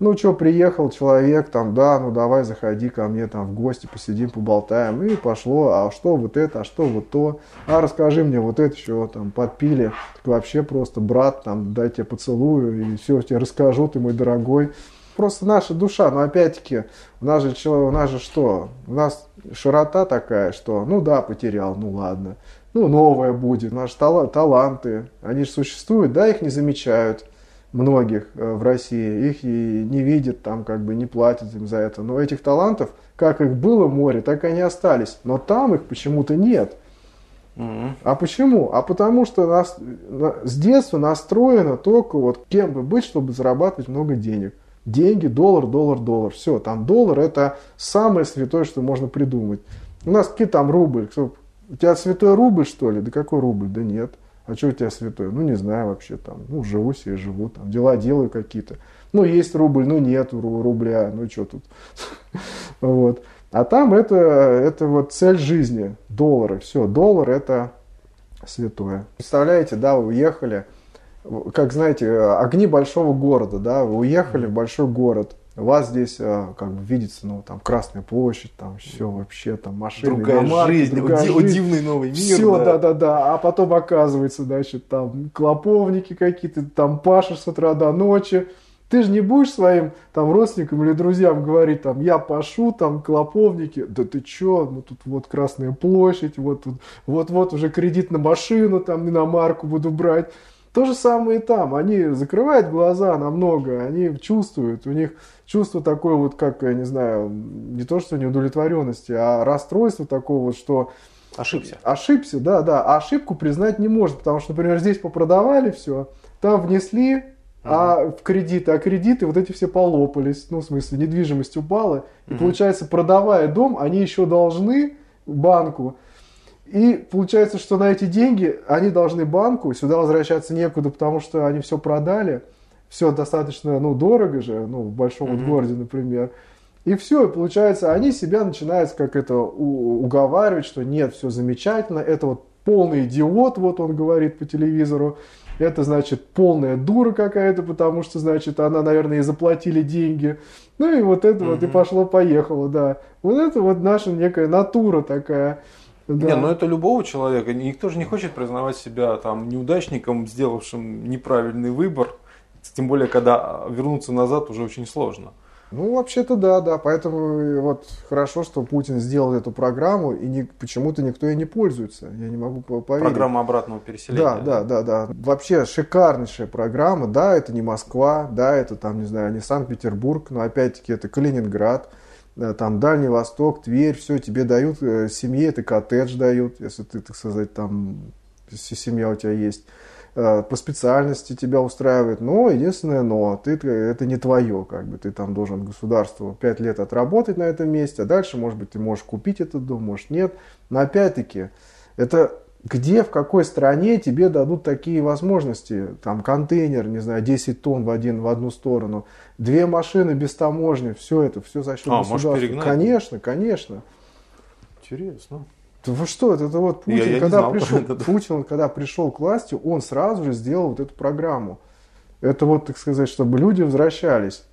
Ну, что, приехал человек, там, да, ну, давай, заходи ко мне там в гости, посидим, поболтаем. И пошло, а что вот это, а что вот то. А расскажи мне вот это, что там подпили. Так вообще просто, брат, там, дай тебе поцелую, и все, тебе расскажу, ты мой дорогой. Просто наша душа, но опять-таки, у нас же, у нас же что? У нас широта такая, что, ну да, потерял, ну ладно ну, новое будет. Наши тал- таланты, они же существуют, да, их не замечают многих э, в России, их и не видят, там как бы не платят им за это. Но этих талантов, как их было море, так и они остались. Но там их почему-то нет. Mm-hmm. А почему? А потому что нас, с детства настроено только вот кем бы быть, чтобы зарабатывать много денег. Деньги, доллар, доллар, доллар. Все, там доллар это самое святое, что можно придумать. У нас какие там рубль, у тебя святой рубль, что ли? Да какой рубль? Да нет. А что у тебя святой? Ну, не знаю вообще там. Ну, живу себе, живу, там, дела делаю какие-то. Ну, есть рубль, ну, нет рубля, ну, что тут. вот. А там это, это вот цель жизни, доллары. Все, доллар это святое. Представляете, да, вы уехали, как знаете, огни большого города, да, вы уехали в большой город, вас здесь а, как бы видится, ну, там, Красная площадь, там, все вообще, там, машины, другая иномарки, жизнь, другая о, жизнь. дивный новый мир. Все, да-да-да, а потом оказывается, значит, там, клоповники какие-то, там, пашешь с утра до ночи, ты же не будешь своим там родственникам или друзьям говорить, там, я пашу, там, клоповники, да ты чё, ну тут вот Красная площадь, вот тут, вот-вот уже кредит на машину, там, на марку буду брать. То же самое и там. Они закрывают глаза на многое, они чувствуют, у них чувство такое вот, как, я не знаю, не то что неудовлетворенности, а расстройство такого вот, что... Ошибся. Ошибся, да, да. А ошибку признать не может, потому что, например, здесь попродавали все, там внесли, а в кредиты, а кредиты вот эти все полопались, ну, в смысле, недвижимость упала, и получается, продавая дом, они еще должны банку, и получается, что на эти деньги они должны банку, сюда возвращаться некуда, потому что они все продали. Все достаточно, ну, дорого же, ну, в большом mm-hmm. городе, например. И все, и получается, они себя начинают как это уговаривать, что нет, все замечательно, это вот полный идиот, вот он говорит по телевизору, это значит полная дура какая-то, потому что, значит, она, наверное, и заплатили деньги. Ну и вот это mm-hmm. вот и пошло-поехало, да. Вот это вот наша некая натура такая. Да. Не, ну это любого человека. Никто же не хочет признавать себя там неудачником, сделавшим неправильный выбор. Тем более, когда вернуться назад уже очень сложно. Ну, вообще-то да, да. Поэтому вот хорошо, что Путин сделал эту программу, и не, почему-то никто ей не пользуется. Я не могу поверить. Программа обратного переселения. Да, да, да, да. Вообще шикарнейшая программа. Да, это не Москва, да, это там, не знаю, не Санкт-Петербург, но опять-таки это Калининград. Э, там Дальний Восток, Тверь, все, тебе дают, э, семье это коттедж дают, если ты, так сказать, там, если семья у тебя есть. Э, по специальности тебя устраивает, но единственное но, ты, это не твое, как бы, ты там должен государству 5 лет отработать на этом месте, а дальше, может быть, ты можешь купить этот дом, может нет, но опять-таки, это где, в какой стране тебе дадут такие возможности? Там контейнер, не знаю, 10 тонн в, один, в одну сторону, две машины без таможни, все это, все за счет а, государства. Конечно, конечно. Интересно. Вы что, это, это вот Путин, я, я когда пришел, это, да. Путин, когда пришел к власти, он сразу же сделал вот эту программу. Это вот, так сказать, чтобы люди возвращались.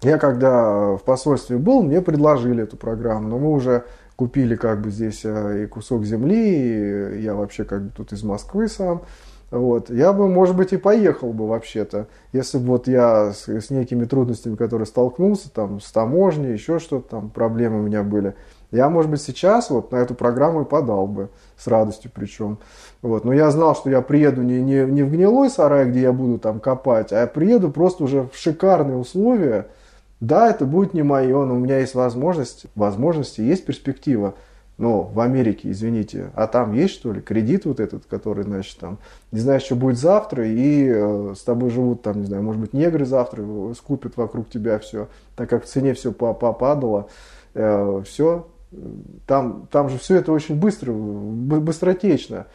Я когда в посольстве был, мне предложили эту программу, но мы уже купили как бы здесь э, и кусок земли, и я вообще как бы тут из Москвы сам. Вот. Я бы, может быть, и поехал бы вообще-то, если бы вот я с, с некими трудностями, которые столкнулся, там, с таможней, еще что-то там, проблемы у меня были. Я, может быть, сейчас вот на эту программу и подал бы, с радостью причем. Вот. Но я знал, что я приеду не, не, не в гнилой сарай, где я буду там копать, а я приеду просто уже в шикарные условия, да, это будет не мое, но у меня есть возможность, возможности, есть перспектива. Но в Америке, извините, а там есть что ли кредит вот этот, который, значит, там, не знаешь, что будет завтра, и э, с тобой живут там, не знаю, может быть, негры завтра скупят вокруг тебя все, так как в цене все попадало, э, все, там, там же все это очень быстро, быстротечно.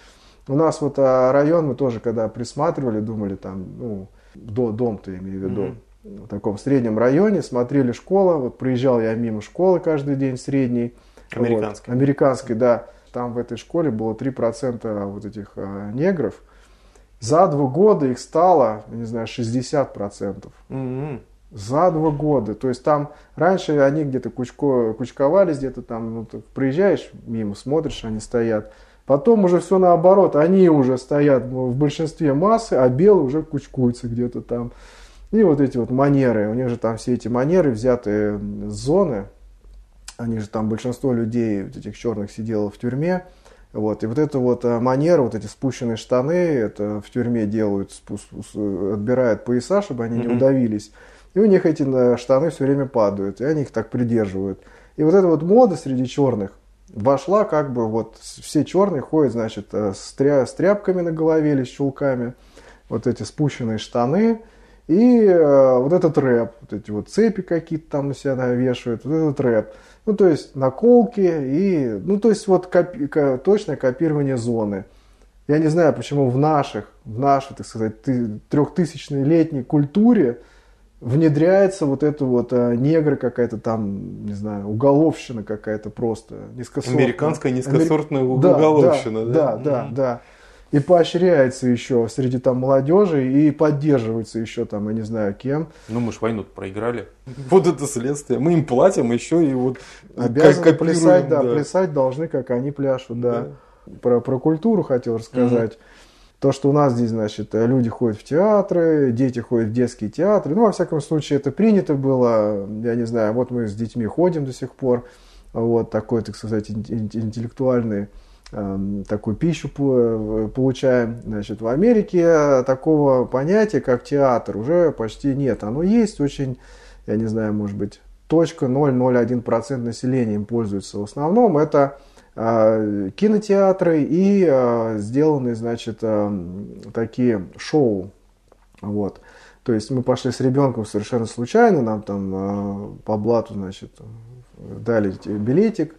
У нас вот а, район мы тоже, когда присматривали, думали там, ну, до, дом-то имею в виду, mm-hmm в таком среднем районе, смотрели школа, вот проезжал я мимо школы каждый день средней, Американской. Вот, американской, да. Там в этой школе было 3% вот этих э, негров. За два года их стало, не знаю, 60%. Мгм. За два года. То есть там раньше они где-то кучко, кучковались, где-то там, ну, ты проезжаешь мимо, смотришь, они стоят. Потом уже все наоборот, они уже стоят в большинстве массы, а белые уже кучкуются где-то там. И вот эти вот манеры, у них же там все эти манеры взятые с зоны, они же там большинство людей, вот этих черных сидело в тюрьме, вот, и вот это вот э, манера, вот эти спущенные штаны, это в тюрьме делают, отбирают пояса, чтобы они не удавились. И у них эти э, штаны все время падают, и они их так придерживают. И вот эта вот мода среди черных вошла как бы вот все черные ходят, значит, э, с, тря- с тряпками на голове или с чулками, вот эти спущенные штаны, и э, вот этот рэп, вот эти вот цепи какие-то там на себя да, вешают, вот этот рэп. Ну, то есть наколки и, ну, то есть вот копи- ко- точное копирование зоны. Я не знаю, почему в наших, в нашей, так сказать, ты- трехтысячной летней культуре внедряется вот это вот э, негры какая-то там, не знаю, уголовщина какая-то просто. Низкосортная. Американская низкосортная Да, уголовщина, да? Да, да, Мгм. да. И поощряется еще среди там молодежи и поддерживается еще там, я не знаю кем. Ну, мы же войну проиграли. Вот это следствие. Мы им платим еще и вот Обязаны плясать, да, да. плясать должны, как они пляшут, да. Про, про культуру хотел рассказать. То, что у нас здесь, значит, люди ходят в театры, дети ходят в детские театры. Ну, во всяком случае, это принято было. Я не знаю, вот мы с детьми ходим до сих пор. Вот такой, так сказать, ин- ин- интеллектуальный такую пищу по- получаем. Значит, в Америке такого понятия, как театр, уже почти нет. Оно есть очень, я не знаю, может быть, точка 0,01% населения им пользуется. В основном это э, кинотеатры и э, сделанные, значит, э, такие шоу. Вот. То есть мы пошли с ребенком совершенно случайно, нам там э, по блату, значит, дали билетик,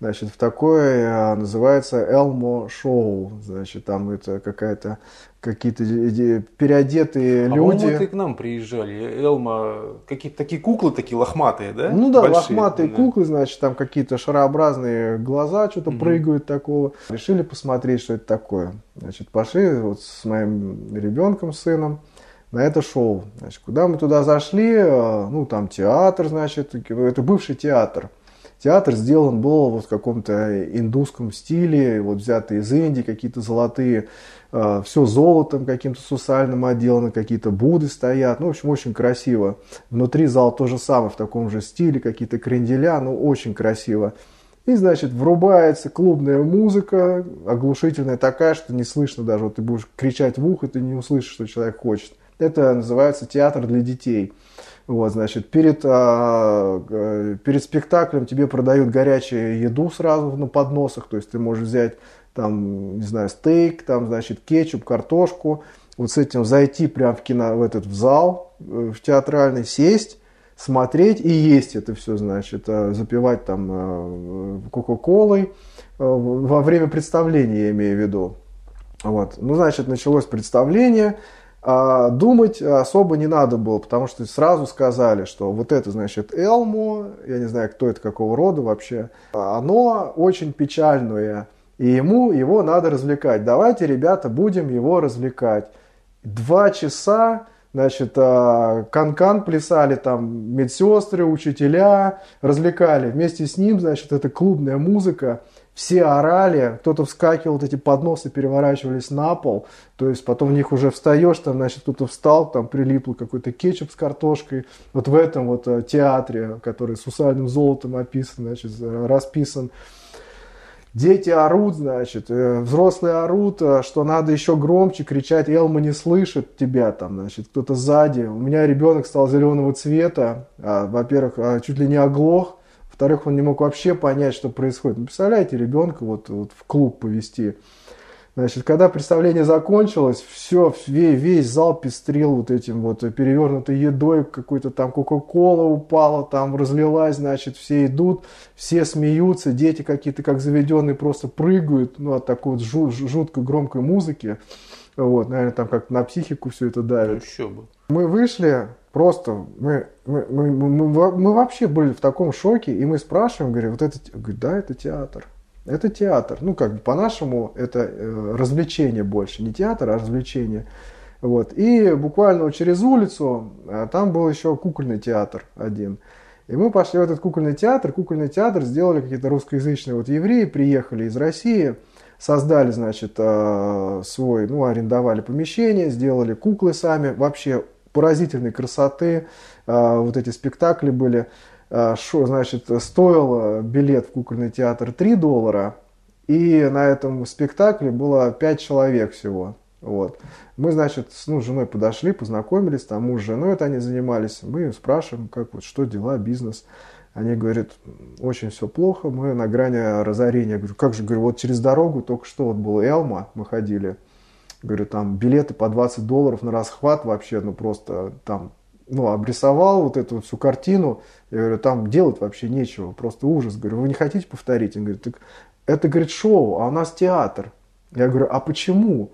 значит, в такое э, называется Элмо шоу, значит, там это какая-то какие-то де- де- переодетые А люди. это и к нам приезжали. Элма, какие-то такие куклы такие лохматые, да? Ну да, Большие, лохматые да. куклы, значит, там какие-то шарообразные глаза что-то Мгм. прыгают такого. Решили посмотреть, что это такое. Значит, пошли вот с моим ребенком, сыном, на это шоу. Значит, куда мы туда зашли, э, ну там театр, значит, это бывший театр. Театр сделан был вот в каком-то индусском стиле, вот взятый из Индии, какие-то золотые, все золотом каким-то сусальным отделано, какие-то Будды стоят, ну, в общем, очень красиво. Внутри зал то же самое, в таком же стиле, какие-то кренделя, ну, очень красиво. И, значит, врубается клубная музыка, оглушительная такая, что не слышно даже, вот ты будешь кричать в ухо, ты не услышишь, что человек хочет. Это называется театр для детей. Вот, значит, перед, а, э, перед спектаклем тебе продают горячую еду сразу на подносах, то есть ты можешь взять там, не знаю, стейк, там, значит, кетчуп, картошку, вот с этим зайти прямо в кино, в этот в зал, э, в театральный, сесть, смотреть и есть это все, значит, э, запивать там кока-колой во время представления, я имею в виду. Вот. Ну, значит, началось представление, думать особо не надо было, потому что сразу сказали, что вот это, значит, Элмо, я не знаю, кто это, какого рода вообще, оно очень печальное, и ему его надо развлекать. Давайте, ребята, будем его развлекать. Два часа, значит, а, канкан плясали там медсестры, учителя, развлекали. Вместе с ним, значит, это клубная музыка, все орали, кто-то вскакивал, вот эти подносы переворачивались на пол, то есть потом в них уже встаешь, там, значит, кто-то встал, там прилипло какой-то кетчуп с картошкой, вот в этом вот э, театре, который с усальным золотом описан, значит, расписан. Дети орут, значит, э, взрослые орут, э, что надо еще громче кричать, Элма не слышит тебя там, значит, кто-то сзади. У меня ребенок стал зеленого цвета, а, во-первых, а, чуть ли не оглох, во-вторых, он не мог вообще понять, что происходит. Ну, представляете, ребенка вот, вот в клуб повести. Значит, когда представление закончилось, все, весь, весь зал пестрил вот этим вот перевернутой едой, какой-то там кока-кола упала, там разлилась, значит, все идут, все смеются, дети какие-то как заведенные просто прыгают, ну, от такой вот жу- жуткой громкой музыки. Вот, наверное, там как на психику все это Ну, давит. еще бы. Мы вышли, Просто мы, мы, мы, мы, мы вообще были в таком шоке, и мы спрашиваем, говорим, вот это, да, это театр. Это театр. Ну, как бы по-нашему, это э, развлечение больше. Не театр, а развлечение. Вот. И буквально через улицу а там был еще кукольный театр один. И мы пошли в этот кукольный театр. Кукольный театр сделали какие-то русскоязычные вот евреи, приехали из России, создали, значит, э, свой, ну, арендовали помещение, сделали куклы сами. Вообще поразительной красоты. Э, вот эти спектакли были. Шо, значит, стоил билет в кукольный театр 3 доллара, и на этом спектакле было 5 человек всего. Вот. Мы, значит, с ну, женой подошли, познакомились, там муж с женой это они занимались. Мы спрашиваем, как вот, что дела, бизнес. Они говорят, очень все плохо, мы на грани разорения. Я говорю, как же, говорю, вот через дорогу только что вот был Элма, мы ходили. Говорю, там билеты по 20 долларов на расхват вообще, ну просто там, ну, обрисовал вот эту всю картину. Я говорю, там делать вообще нечего, просто ужас. Говорю, вы не хотите повторить? Он говорит, так это, говорит, шоу, а у нас театр. Я говорю, а почему?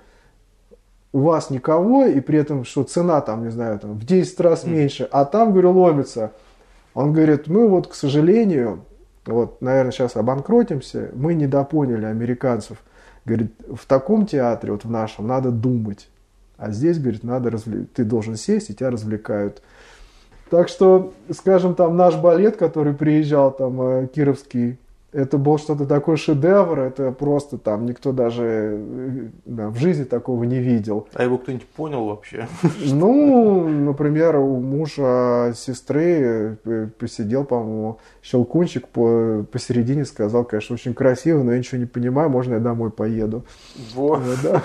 у вас никого, и при этом, что цена там, не знаю, там, в 10 раз меньше, а там, говорю, ломится. Он говорит, мы вот, к сожалению, вот, наверное, сейчас обанкротимся, мы недопоняли американцев. Говорит, в таком театре, вот в нашем, надо думать. А здесь, говорит, надо развлек... ты должен сесть, и тебя развлекают. Так что, скажем, там наш балет, который приезжал, там, э, Кировский, это был что-то такое шедевр, это просто там никто даже э, да, в жизни такого не видел. А его кто-нибудь понял вообще? Ну, например, у мужа сестры э, посидел, по-моему, щелкунчик по, посередине, сказал, конечно, очень красиво, но я ничего не понимаю, можно я домой поеду. Вот. Да.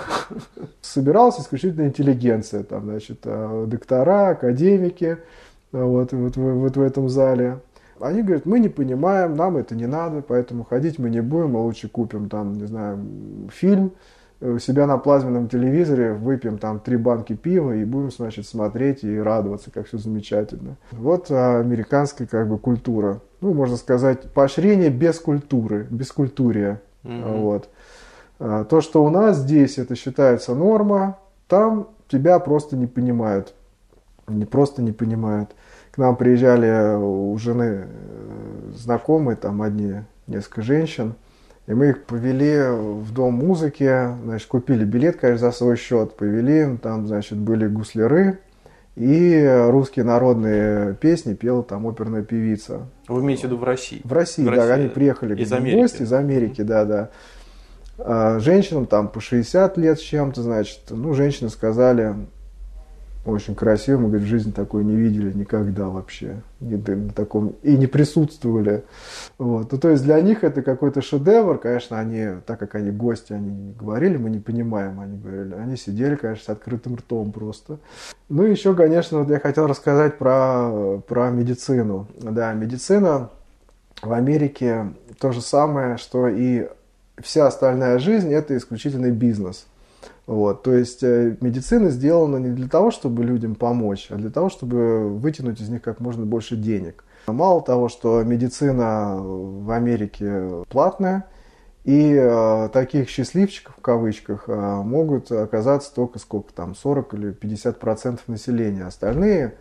Собиралась исключительно интеллигенция, там, значит, э, доктора, академики, вот, вот, вот в этом зале. Они говорят, мы не понимаем, нам это не надо, поэтому ходить мы не будем, мы лучше купим там, не знаю, фильм, у себя на плазменном телевизоре выпьем там три банки пива и будем, значит, смотреть и радоваться, как все замечательно. Вот а, американская как бы культура. Ну, можно сказать, поощрение без культуры, без культурия. Mm-hmm. Вот. А, то, что у нас здесь это считается норма, там тебя просто не понимают. Не просто не понимают к нам приезжали у жены э, знакомые, там одни, несколько женщин, и мы их повели в дом музыки, значит, купили билет, конечно, за свой счет, повели, там, значит, были гусляры, и русские народные песни пела там оперная певица. Вы имеете в виду в России? В России, в России. да, они приехали из Америки. гости из Америки, да, да. А женщинам там по 60 лет с чем-то, значит, ну, женщины сказали, очень красиво. Мы, говорит, в жизни такой не видели никогда вообще. Не, на таком, и не присутствовали. Вот. Ну, то есть для них это какой-то шедевр. Конечно, они, так как они гости, они говорили, мы не понимаем, они говорили. Они сидели, конечно, с открытым ртом просто. Ну, еще, конечно, вот я хотел рассказать про, про медицину. Да, медицина в Америке то же самое, что и вся остальная жизнь – это исключительный бизнес – вот, то есть э, медицина сделана не для того, чтобы людям помочь, а для того, чтобы вытянуть из них как можно больше денег. Мало того, что медицина в Америке платная, и э, таких счастливчиков, в кавычках, э, могут оказаться только сколько там, 40 или 50 процентов населения. Остальные,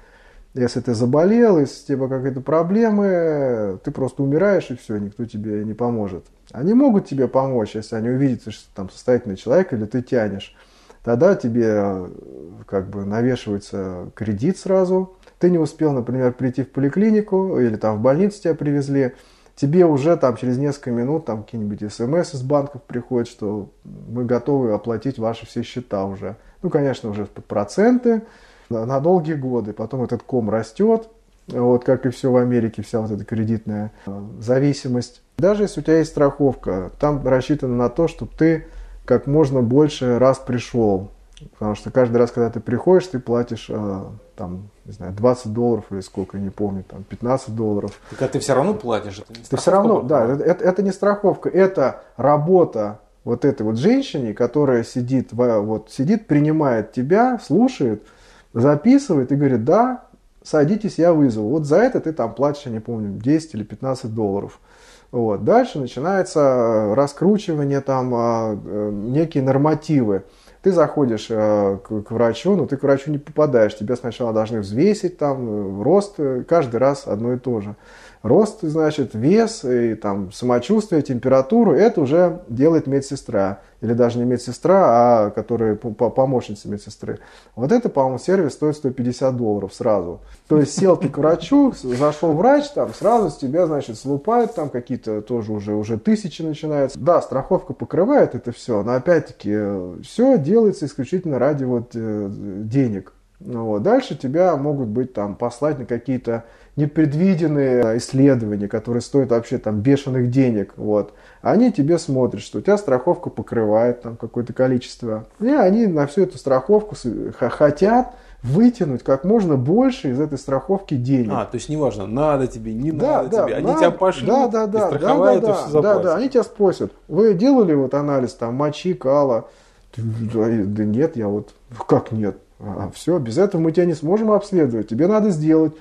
если ты заболел, если у тебя какие-то проблемы, ты просто умираешь и все, никто тебе не поможет. Они могут тебе помочь, если они увидят, что ты там состоятельный человек или ты тянешь. Тогда тебе э, как бы навешивается кредит сразу. Ты не успел, например, прийти в поликлинику или там в больницу тебя привезли. Тебе уже там через несколько минут там какие-нибудь смс из банков приходят, что мы готовы оплатить ваши все счета уже. Ну, конечно, уже под проценты на долгие годы. Потом этот ком растет, вот как и все в Америке, вся вот эта кредитная э, зависимость. Даже если у тебя есть страховка, там рассчитано на то, чтобы ты как можно больше раз пришел. Потому что каждый раз, когда ты приходишь, ты платишь э, там, не знаю, 20 долларов или сколько, я не помню, там 15 долларов. Так а ты все равно платишь, это не Ты все равно, да, это, это, это не страховка, это работа вот этой вот женщине, которая сидит, вот, сидит, принимает тебя, слушает, записывает и говорит, да, садитесь, я вызову. Вот за это ты там платишь, я не помню, 10 или 15 долларов. Вот. Дальше начинается раскручивание, там, а, э, некие нормативы. Ты заходишь э, к врачу, но ты к врачу не попадаешь. Тебя сначала должны взвесить, там, рост, каждый раз одно и то же рост, значит, вес и там самочувствие, температуру, это уже делает медсестра. Или даже не медсестра, а которая помощница медсестры. Вот это, по-моему, сервис стоит 150 долларов сразу. То есть сел ты к врачу, зашел врач, там сразу с тебя, значит, слупают, там какие-то тоже уже, уже тысячи начинаются. Да, страховка покрывает это все, но опять-таки все делается исключительно ради вот э, денег. Ну вот. Дальше тебя могут быть там послать на какие-то непредвиденные исследования, которые стоят вообще там бешеных денег. Вот. Они тебе смотрят, что у тебя страховка покрывает там какое-то количество. И они на всю эту страховку хотят вытянуть как можно больше из этой страховки денег. А, то есть неважно, надо тебе, не да, надо да, тебе, они надо, тебя пошлют да, да, да, и страховают, да, да, и все да, да, они тебя спросят, вы делали вот анализ там мочи, кала? Да, да нет, я вот, как нет? А, все, без этого мы тебя не сможем обследовать. Тебе надо сделать.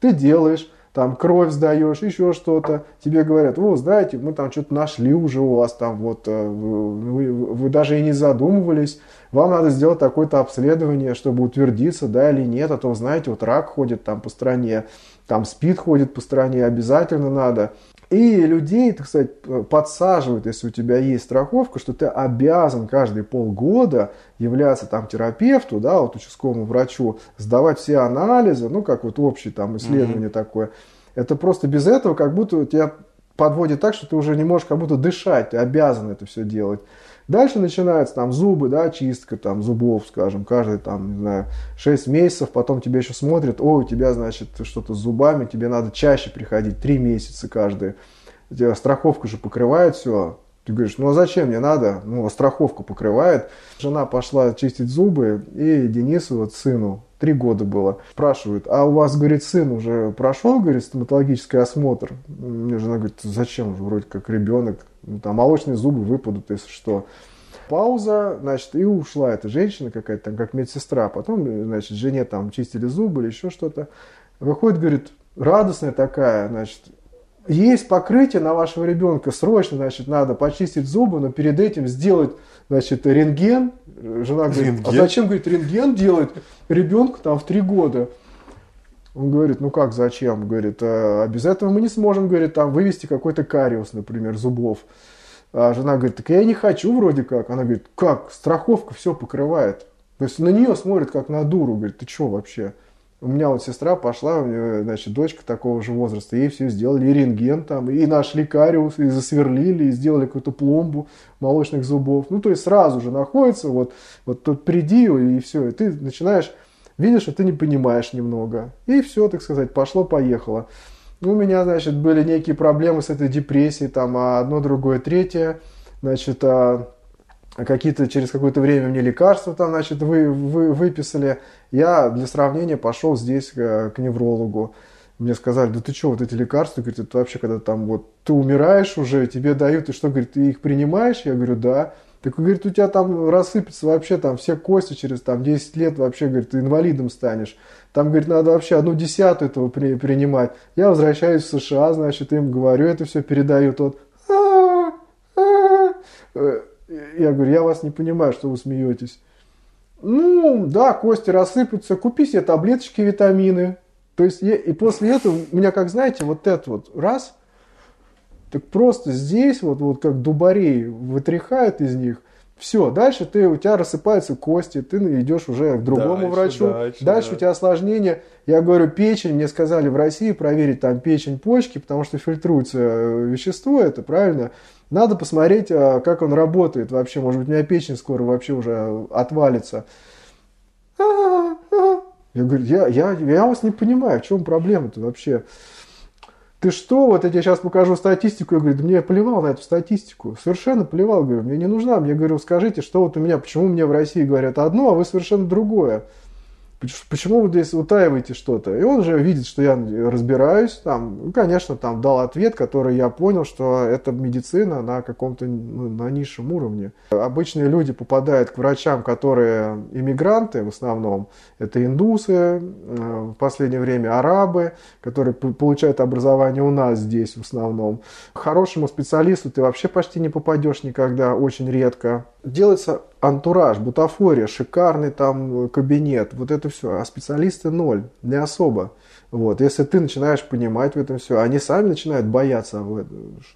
Ты делаешь, там кровь сдаешь, еще что-то. Тебе говорят, вы знаете, мы там что-то нашли уже у вас, там вот э, вы, вы даже и не задумывались. Вам надо сделать такое-то обследование, чтобы утвердиться, да или нет. А то, знаете, вот рак ходит там по стране, там спид ходит по стране, обязательно надо. И людей, так сказать, подсаживают, если у тебя есть страховка, что ты обязан каждые полгода являться там терапевту, да, вот участковому врачу, сдавать все анализы, ну, как вот общее там исследование mm-hmm. такое. Это просто без этого как будто тебя подводит так, что ты уже не можешь как будто дышать, ты обязан это все делать. Дальше начинается там зубы, да, чистка там зубов, скажем, каждые там, не знаю, 6 месяцев, потом тебе еще смотрят, о, у тебя, значит, что-то с зубами, тебе надо чаще приходить, 3 месяца каждые. Страховка же покрывает все, ты говоришь, ну а зачем мне надо? Ну, а страховка покрывает. Жена пошла чистить зубы, и Денису, вот сыну, три года было, спрашивают, а у вас, говорит, сын уже прошел, говорит, стоматологический осмотр? Мне жена говорит, зачем, вроде как ребенок, ну, там молочные зубы выпадут, если что. Пауза, значит, и ушла эта женщина какая-то там, как медсестра. Потом, значит, жене там чистили зубы или еще что-то. Выходит, говорит, радостная такая, значит, есть покрытие на вашего ребенка, срочно, значит, надо почистить зубы, но перед этим сделать, значит, рентген. Жена говорит, «А рентген? а зачем, говорит, рентген делать ребенку там в три года? Он говорит, ну как, зачем? Говорит, а без этого мы не сможем, говорит, там вывести какой-то кариус, например, зубов. А жена говорит, так я не хочу вроде как. Она говорит, как, страховка все покрывает. То есть на нее смотрит как на дуру, говорит, ты что вообще? У меня вот сестра пошла, у нее, значит, дочка такого же возраста, ей все сделали, и рентген там, и нашли кариус, и засверлили, и сделали какую-то пломбу молочных зубов. Ну, то есть сразу же находится, вот, вот тут приди, и все, и ты начинаешь видишь, что ты не понимаешь немного. И все, так сказать, пошло-поехало. У меня, значит, были некие проблемы с этой депрессией, там, а одно, другое, третье. Значит, а какие-то через какое-то время мне лекарства там, значит, вы, вы, выписали. Я для сравнения пошел здесь к, э, к неврологу. Мне сказали, да ты что, вот эти лекарства, говорит, это вообще, когда там вот ты умираешь уже, тебе дают, и что, говорит, ты их принимаешь? Я говорю, да. Так, говорит, у тебя там рассыпется вообще там все кости через там 10 лет вообще, говорит, ты инвалидом станешь. Там, говорит, надо вообще одну десятую этого при, принимать. Я возвращаюсь в США, значит, им говорю, это все передаю тот. Я говорю, я вас не понимаю, что вы смеетесь. Ну, да, кости рассыпаются, купи себе таблеточки, витамины. То есть, и после этого у меня, как знаете, вот это вот раз, так просто здесь вот, вот как дубарей вытряхают из них, все, дальше ты, у тебя рассыпаются кости, ты идешь уже к другому дальше, врачу. Дальше, дальше да. у тебя осложнение. Я говорю, печень, мне сказали в России проверить там печень, почки, потому что фильтруется э, вещество, это правильно. Надо посмотреть, а, как он работает вообще. Может быть, у меня печень скоро вообще уже отвалится. Я говорю, я, я, я вас не понимаю, в чем проблема-то вообще ты что, вот я тебе сейчас покажу статистику. Я говорю, да мне плевал на эту статистику. Совершенно плевал, говорю, мне не нужна. Мне говорю, скажите, что вот у меня, почему мне в России говорят одно, а вы совершенно другое. Почему вы здесь утаиваете что-то? И он же видит, что я разбираюсь. Там, ну, конечно, там дал ответ, который я понял, что это медицина на каком-то ну, на низшем уровне. Обычные люди попадают к врачам, которые иммигранты в основном. Это индусы, э, в последнее время арабы, которые получают образование у нас здесь в основном. К хорошему специалисту ты вообще почти не попадешь никогда, очень редко. Делается антураж, бутафория, шикарный там кабинет, вот это все. А специалисты ноль, не особо. Вот. Если ты начинаешь понимать в этом все, они сами начинают бояться,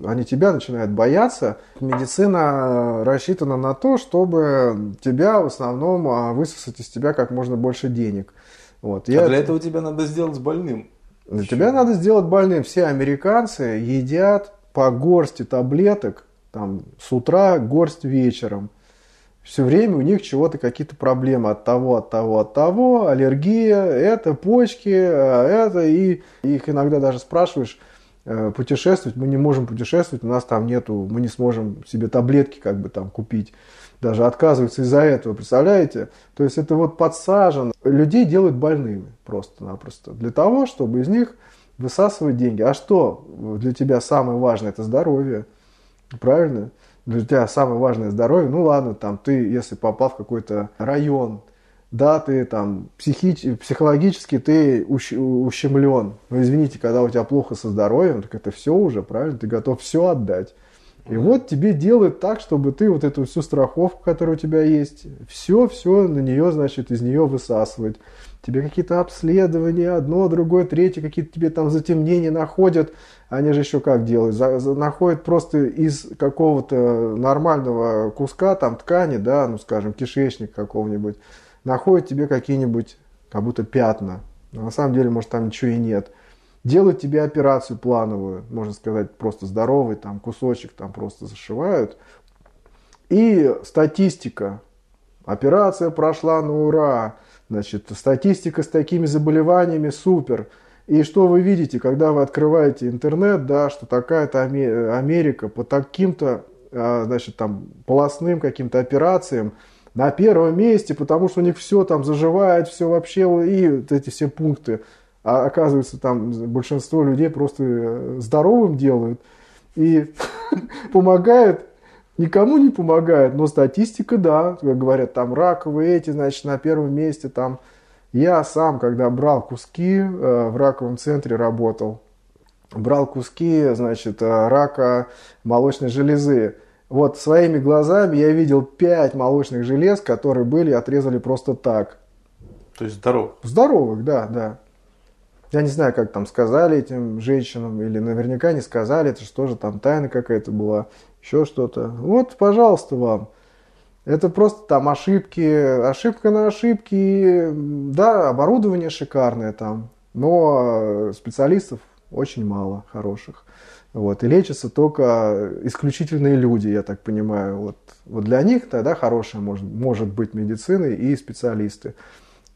они тебя начинают бояться. Медицина рассчитана на то, чтобы тебя в основном а, высосать из тебя как можно больше денег. Вот. А Я... для этого тебя надо сделать больным. Для тебя надо сделать больным. Все американцы едят по горсти таблеток, там, с утра горсть вечером все время у них чего-то какие-то проблемы от того, от того, от того, аллергия, это почки, э, это, и их иногда даже спрашиваешь, э, путешествовать, мы не можем путешествовать, у нас там нету, мы не сможем себе таблетки как бы там купить, даже отказываются из-за этого, представляете? То есть это вот подсажен, людей делают больными просто-напросто, для того, чтобы из них высасывать деньги. А что для тебя самое важное? Это здоровье, правильно? Для тебя самое важное здоровье, ну ладно, там ты, если попал в какой-то район, да, ты там психи, психологически ты ущ, ущемлен. Но извините, когда у тебя плохо со здоровьем, так это все уже, правильно? Ты готов все отдать. И вот тебе делают так, чтобы ты вот эту всю страховку, которая у тебя есть, все, все на нее, значит, из нее высасывать. Тебе какие-то обследования, одно, другое, третье, какие-то тебе там затемнения находят. Они же еще как делают? За, за, находят просто из какого-то нормального куска, там ткани, да, ну скажем, кишечник какого-нибудь, находят тебе какие-нибудь как будто пятна. На самом деле, может, там ничего и нет делают тебе операцию плановую, можно сказать, просто здоровый, там кусочек там просто зашивают. И статистика. Операция прошла на ура. Значит, статистика с такими заболеваниями супер. И что вы видите, когда вы открываете интернет, да, что такая-то Америка по таким-то, а, значит, там, полостным каким-то операциям на первом месте, потому что у них все там заживает, все вообще, и вот эти все пункты а оказывается, там большинство людей просто э, здоровым делают и помогают, никому не помогает, но статистика, да, как говорят, там раковые эти, значит, на первом месте, там, я сам, когда брал куски, э, в раковом центре работал, брал куски, значит, э, рака молочной железы, вот своими глазами я видел пять молочных желез, которые были отрезали просто так. То есть здоровых? Здоровых, да, да. Я не знаю, как там сказали этим женщинам, или наверняка не сказали, это же тоже там тайна какая-то была, еще что-то. Вот, пожалуйста, вам. Это просто там ошибки, ошибка на ошибки. Да, оборудование шикарное там, но специалистов очень мало хороших. Вот, и лечатся только исключительные люди, я так понимаю. Вот, вот для них тогда хорошая может, может быть медицина и специалисты.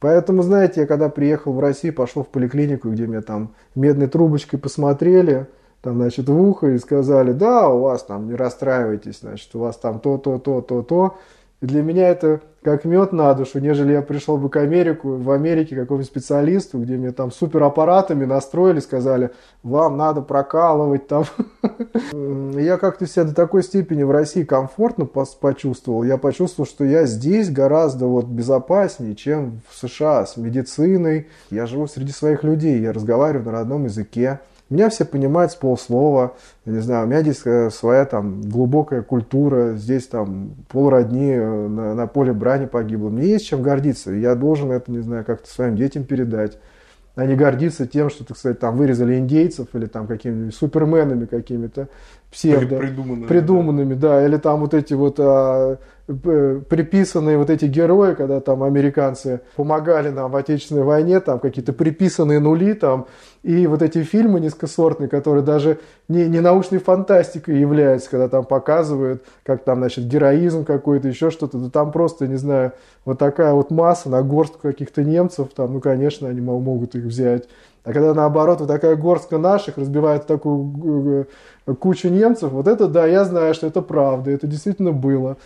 Поэтому, знаете, я когда приехал в Россию, пошел в поликлинику, где меня там медной трубочкой посмотрели, там, значит, в ухо и сказали, да, у вас там, не расстраивайтесь, значит, у вас там то, то, то, то, то. И для меня это как мед на душу, нежели я пришел бы к Америку, в Америке какому-нибудь специалисту, где мне там супераппаратами настроили, сказали, вам надо прокалывать там. Я как-то себя до такой степени в России комфортно почувствовал. Я почувствовал, что я здесь гораздо вот безопаснее, чем в США с медициной. Я живу среди своих людей, я разговариваю на родном языке. Меня все понимают с полслова, я не знаю, у меня здесь э, своя там глубокая культура, здесь там полродни э, на, на поле брани погибло. Мне есть чем гордиться, я должен это, не знаю, как-то своим детям передать а не гордиться тем, что, так сказать, там вырезали индейцев или там какими-нибудь суперменами какими-то псевдо придуманными, придуманными да. да, или там вот эти вот а, приписанные вот эти герои, когда там американцы помогали нам в Отечественной войне, там какие-то приписанные нули там, и вот эти фильмы низкосортные, которые даже не, не научной фантастикой являются, когда там показывают, как там, значит, героизм какой-то, еще что-то, да там просто, не знаю, вот такая вот масса на горстку каких-то немцев, там, ну, конечно, они могут их взять. А когда наоборот вот такая горстка наших разбивает такую кучу немцев, вот это, да, я знаю, что это правда, это действительно было.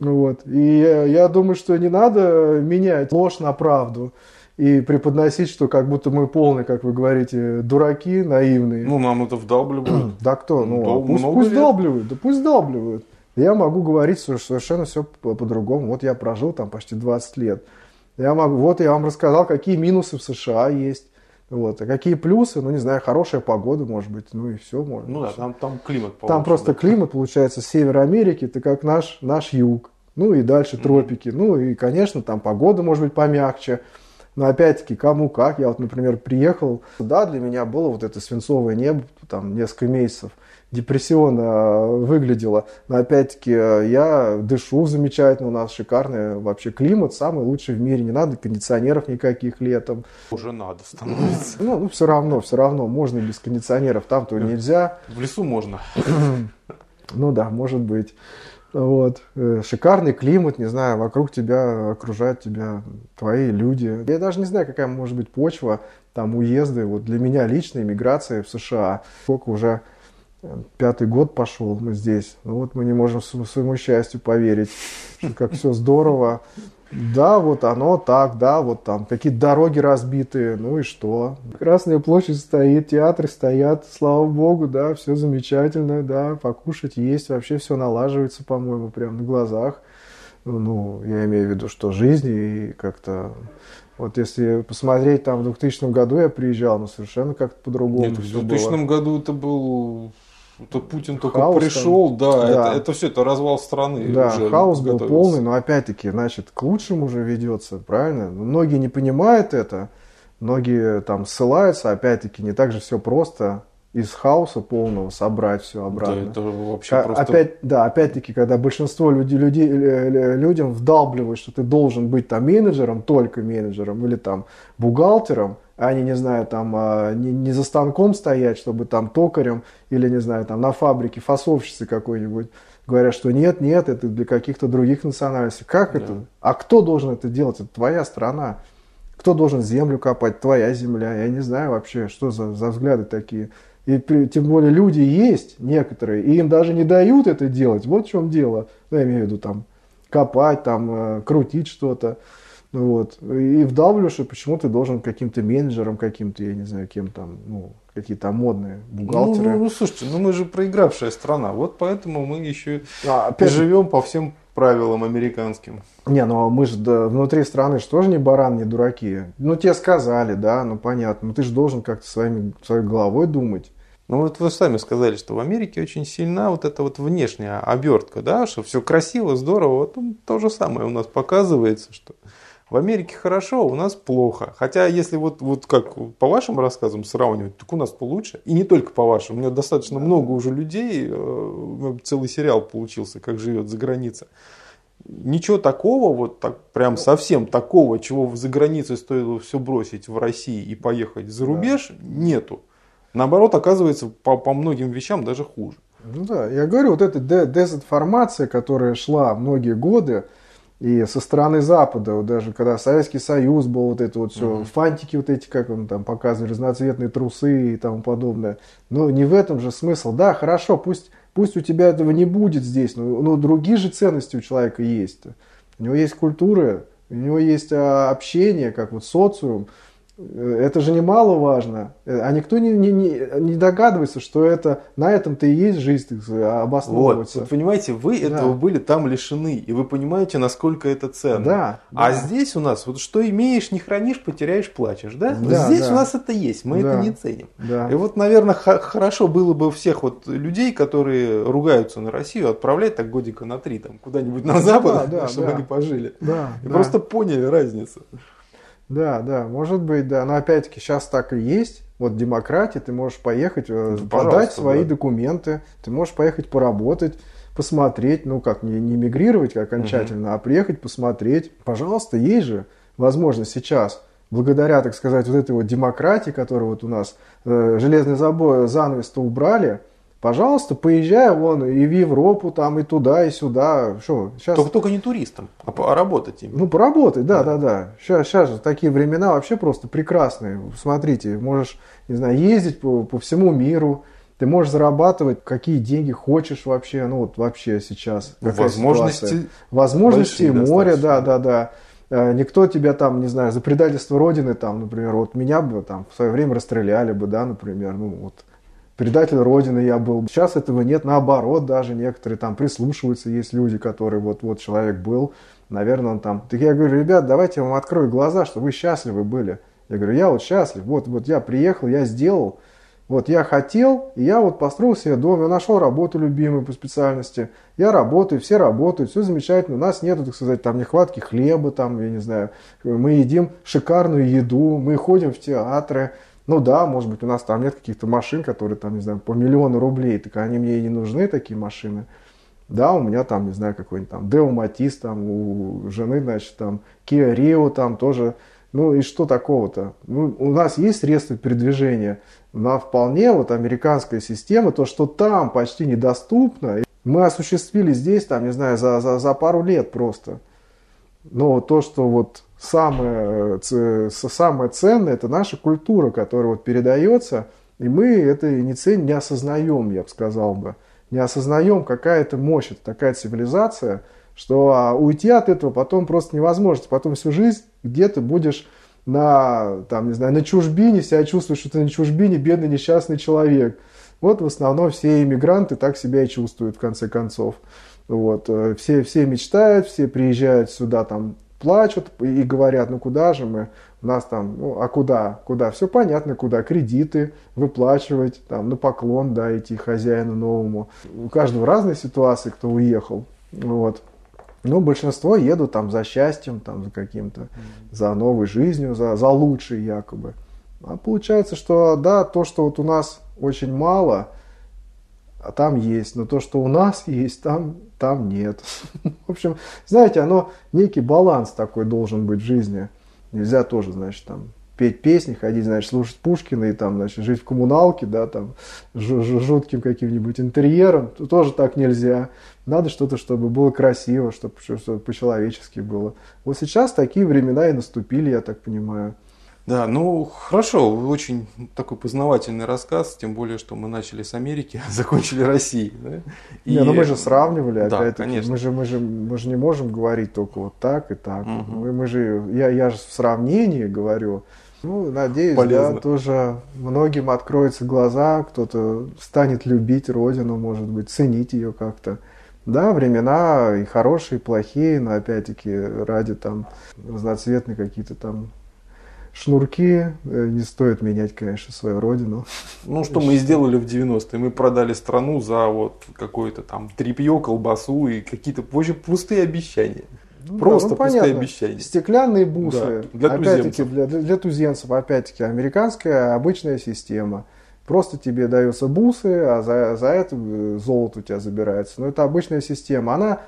Вот. И я думаю, что не надо менять ложь на правду и преподносить, что как будто мы полные, как вы говорите, дураки, наивные. Ну, нам это вдалбливают. да кто? Ну, ну пусть, пусть вдалбливают, да пусть вдалбливают. Я могу говорить совершенно все по-другому. Вот я прожил там почти 20 лет. Я могу, вот я вам рассказал, какие минусы в США есть. Вот. А какие плюсы? Ну, не знаю, хорошая погода, может быть, ну и все. Может, ну да, там, там климат получше, Там просто да. климат, получается, Север Америки, это как наш, наш юг. ну и дальше тропики, ну и, конечно, там погода может быть помягче, но опять-таки, кому как. Я вот, например, приехал, да, для меня было вот это свинцовое небо, там несколько месяцев – депрессионно э, выглядело. Но опять-таки э, я дышу замечательно, у нас шикарный вообще климат, самый лучший в мире, не надо кондиционеров никаких летом. Уже надо становится. Ну, ну все равно, все равно, можно без кондиционеров, там-то нельзя. В лесу можно. Ну да, может быть. Вот. Э, шикарный климат, не знаю, вокруг тебя окружают тебя твои люди. Я даже не знаю, какая может быть почва, там уезды. Вот для меня лично иммиграция в США. Сколько уже пятый год пошел мы здесь. Ну вот мы не можем своему счастью поверить, что как все здорово. Да, вот оно так, да, вот там какие-то дороги разбитые, ну и что? Красная площадь стоит, театры стоят, слава богу, да, все замечательно, да, покушать есть, вообще все налаживается, по-моему, прямо на глазах. Ну, я имею в виду, что жизнь и как-то вот если посмотреть, там в 2000 году я приезжал, но ну, совершенно как-то по-другому. Нет, в 2000 было. году это был то Путин только хаос пришел, там, да, да. Это, это все, это развал страны. Да, хаос был полный, но опять-таки, значит, к лучшему уже ведется, правильно? Многие не понимают это, многие там ссылаются, опять-таки, не так же все просто из хаоса полного собрать все обратно. Да, это вообще просто... Опять, да, опять-таки, когда большинство людей, людей, людям вдалбливают, что ты должен быть там менеджером, только менеджером, или там бухгалтером, а не, знаю, там, а, не, не за станком стоять, чтобы там токарем или, не знаю, там на фабрике фасовщицы какой-нибудь. Говорят, что нет, нет, это для каких-то других национальностей. Как да. это? А кто должен это делать? Это твоя страна. Кто должен землю копать? Твоя земля. Я не знаю вообще, что за, за взгляды такие. И тем более люди есть некоторые, и им даже не дают это делать. Вот в чем дело. Ну, я имею в виду там копать, там э, крутить что-то. Вот. И вдавливаешь, что почему ты должен каким-то менеджером, каким-то, я не знаю, кем там, ну, какие-то модные бухгалтеры. Ну, ну, ну, слушайте, ну мы же проигравшая страна, вот поэтому мы еще а, опять... живем по всем правилам американским. Не, ну мы же да, внутри страны же тоже не баран, не дураки. Ну тебе сказали, да, ну понятно, но ты же должен как-то своими, своей головой думать. Ну вот вы сами сказали, что в Америке очень сильна вот эта вот внешняя обертка, да, что все красиво, здорово. Вот то же самое у нас показывается, что в Америке хорошо, у нас плохо. Хотя, если вот, вот как по вашим рассказам сравнивать, так у нас получше. И не только по вашим. У меня достаточно много уже людей, э, целый сериал получился, как живет за границей. Ничего такого, вот так прям совсем такого, чего за границей стоило все бросить в России и поехать за рубеж, да. нету. Наоборот, оказывается, по, по многим вещам даже хуже. Ну да, я говорю, вот эта дезинформация, которая шла многие годы, и со стороны Запада, вот даже когда Советский Союз был, вот это вот все, угу. фантики вот эти, как он там показывали, разноцветные трусы и тому подобное. Но не в этом же смысл. Да, хорошо, пусть, пусть у тебя этого не будет здесь, но, но другие же ценности у человека есть. У него есть культура, у него есть а, общение, как вот социум. Это же немаловажно. А никто не, не, не, догадывается, что это на этом-то и есть жизнь обосновывается. Вот, понимаете, вы да. этого были там лишены, и вы понимаете, насколько это ценно. Да, а да. здесь у нас, вот что имеешь, не хранишь, потеряешь, плачешь, да? да здесь да. у нас это есть, мы да. это не ценим. Да. И вот, наверное, хорошо было бы всех вот людей, которые ругаются на Россию, отправлять так годика на три там куда-нибудь на запад, да, да, чтобы да. они пожили. Да, и да. просто поняли разницу. Да, да, может быть, да. Но опять-таки сейчас так и есть. Вот демократия, ты можешь поехать, э, ну, подать свои да. документы, ты можешь поехать поработать, посмотреть, ну как, не, не мигрировать окончательно, угу. а приехать посмотреть. Пожалуйста, есть же возможность сейчас, благодаря, так сказать, вот этой вот демократии, которую вот у нас э, железный забой, занавес-то убрали, Пожалуйста, поезжай вон и в Европу, там, и туда, и сюда. Что, сейчас... только, только не туристам, а, а работать им. Ну, поработать, да, да, да. да. Сейчас, сейчас же такие времена вообще просто прекрасные. Смотрите, можешь, не знаю, ездить по, по всему миру, ты можешь зарабатывать какие деньги хочешь вообще, ну вот вообще сейчас. Возможности. Ситуация. Возможности море, да, да, да. Э, никто тебя там, не знаю, за предательство Родины, там, например, вот меня бы там в свое время расстреляли бы, да, например, ну вот предатель Родины я был. Сейчас этого нет, наоборот, даже некоторые там прислушиваются, есть люди, которые вот, вот человек был, наверное, он там. Так я говорю, ребят, давайте я вам открою глаза, что вы счастливы были. Я говорю, я вот счастлив, вот, вот я приехал, я сделал, Вот я хотел, и я вот построил себе дом, я нашел работу любимую по специальности. Я работаю, все работают, все замечательно. У нас нет, так сказать, там нехватки хлеба, там, я не знаю. Мы едим шикарную еду, мы ходим в театры. Ну да, может быть, у нас там нет каких-то машин, которые там, не знаю, по миллиону рублей, так они мне и не нужны, такие машины. Да, у меня там, не знаю, какой-нибудь там Део Матис, там у жены, значит, там Kia Rio, там тоже. Ну и что такого-то? Ну, у нас есть средства передвижения, но вполне вот американская система, то, что там почти недоступно, мы осуществили здесь, там, не знаю, за, за, за пару лет просто. Но то, что вот самое, самое ценное, это наша культура, которая вот передается, и мы это не ценим, не осознаем, я бы сказал бы не осознаем, какая это мощь, это такая цивилизация, что а, уйти от этого потом просто невозможно. Потом всю жизнь где ты будешь на, там, не знаю, на чужбине, себя чувствуешь, что ты на чужбине бедный несчастный человек. Вот в основном все иммигранты так себя и чувствуют в конце концов. Вот. Э, все, все мечтают, все приезжают сюда, там, плачут и говорят, ну куда же мы, у нас там, ну а куда, куда, все понятно, куда, кредиты выплачивать, там, на поклон, да, идти хозяину новому. У каждого разные ситуации, кто уехал, вот. Но большинство едут там за счастьем, там, за каким-то, за новой жизнью, за, за лучшей якобы. А получается, что да, то, что вот у нас очень мало, а там есть, но то, что у нас есть, там, там нет. В общем, знаете, оно некий баланс такой должен быть в жизни. Нельзя тоже, значит, там петь песни, ходить, значит, слушать Пушкина и там, значит, жить в коммуналке, да, там, жутким каким-нибудь интерьером, тоже так нельзя. Надо что-то, чтобы было красиво, чтобы что-то по-человечески было. Вот сейчас такие времена и наступили, я так понимаю. Да, ну хорошо, очень такой познавательный рассказ, тем более, что мы начали с Америки, а закончили Россией. Да? И... Не, ну мы же сравнивали, да, опять-таки, конечно. мы же, мы, же, мы же не можем говорить только вот так и так. Угу. Мы, мы же, я, я же в сравнении говорю. Ну, надеюсь, Полезно. да, тоже многим откроются глаза, кто-то станет любить Родину, может быть, ценить ее как-то. Да, времена и хорошие, и плохие, но опять-таки ради там разноцветные какие-то там шнурки. Э, не стоит менять, конечно, свою родину. Ну, что мы и сделали в 90-е. Мы продали страну за вот какое-то там трепье, колбасу и какие-то позже пустые обещания. Ну, Просто да, ну, пустые понятно. обещания. Стеклянные бусы. Да, для опять-таки, для, для туземцев, опять-таки, американская обычная система. Просто тебе даются бусы, а за, за это э, золото у тебя забирается. Но это обычная система. Она,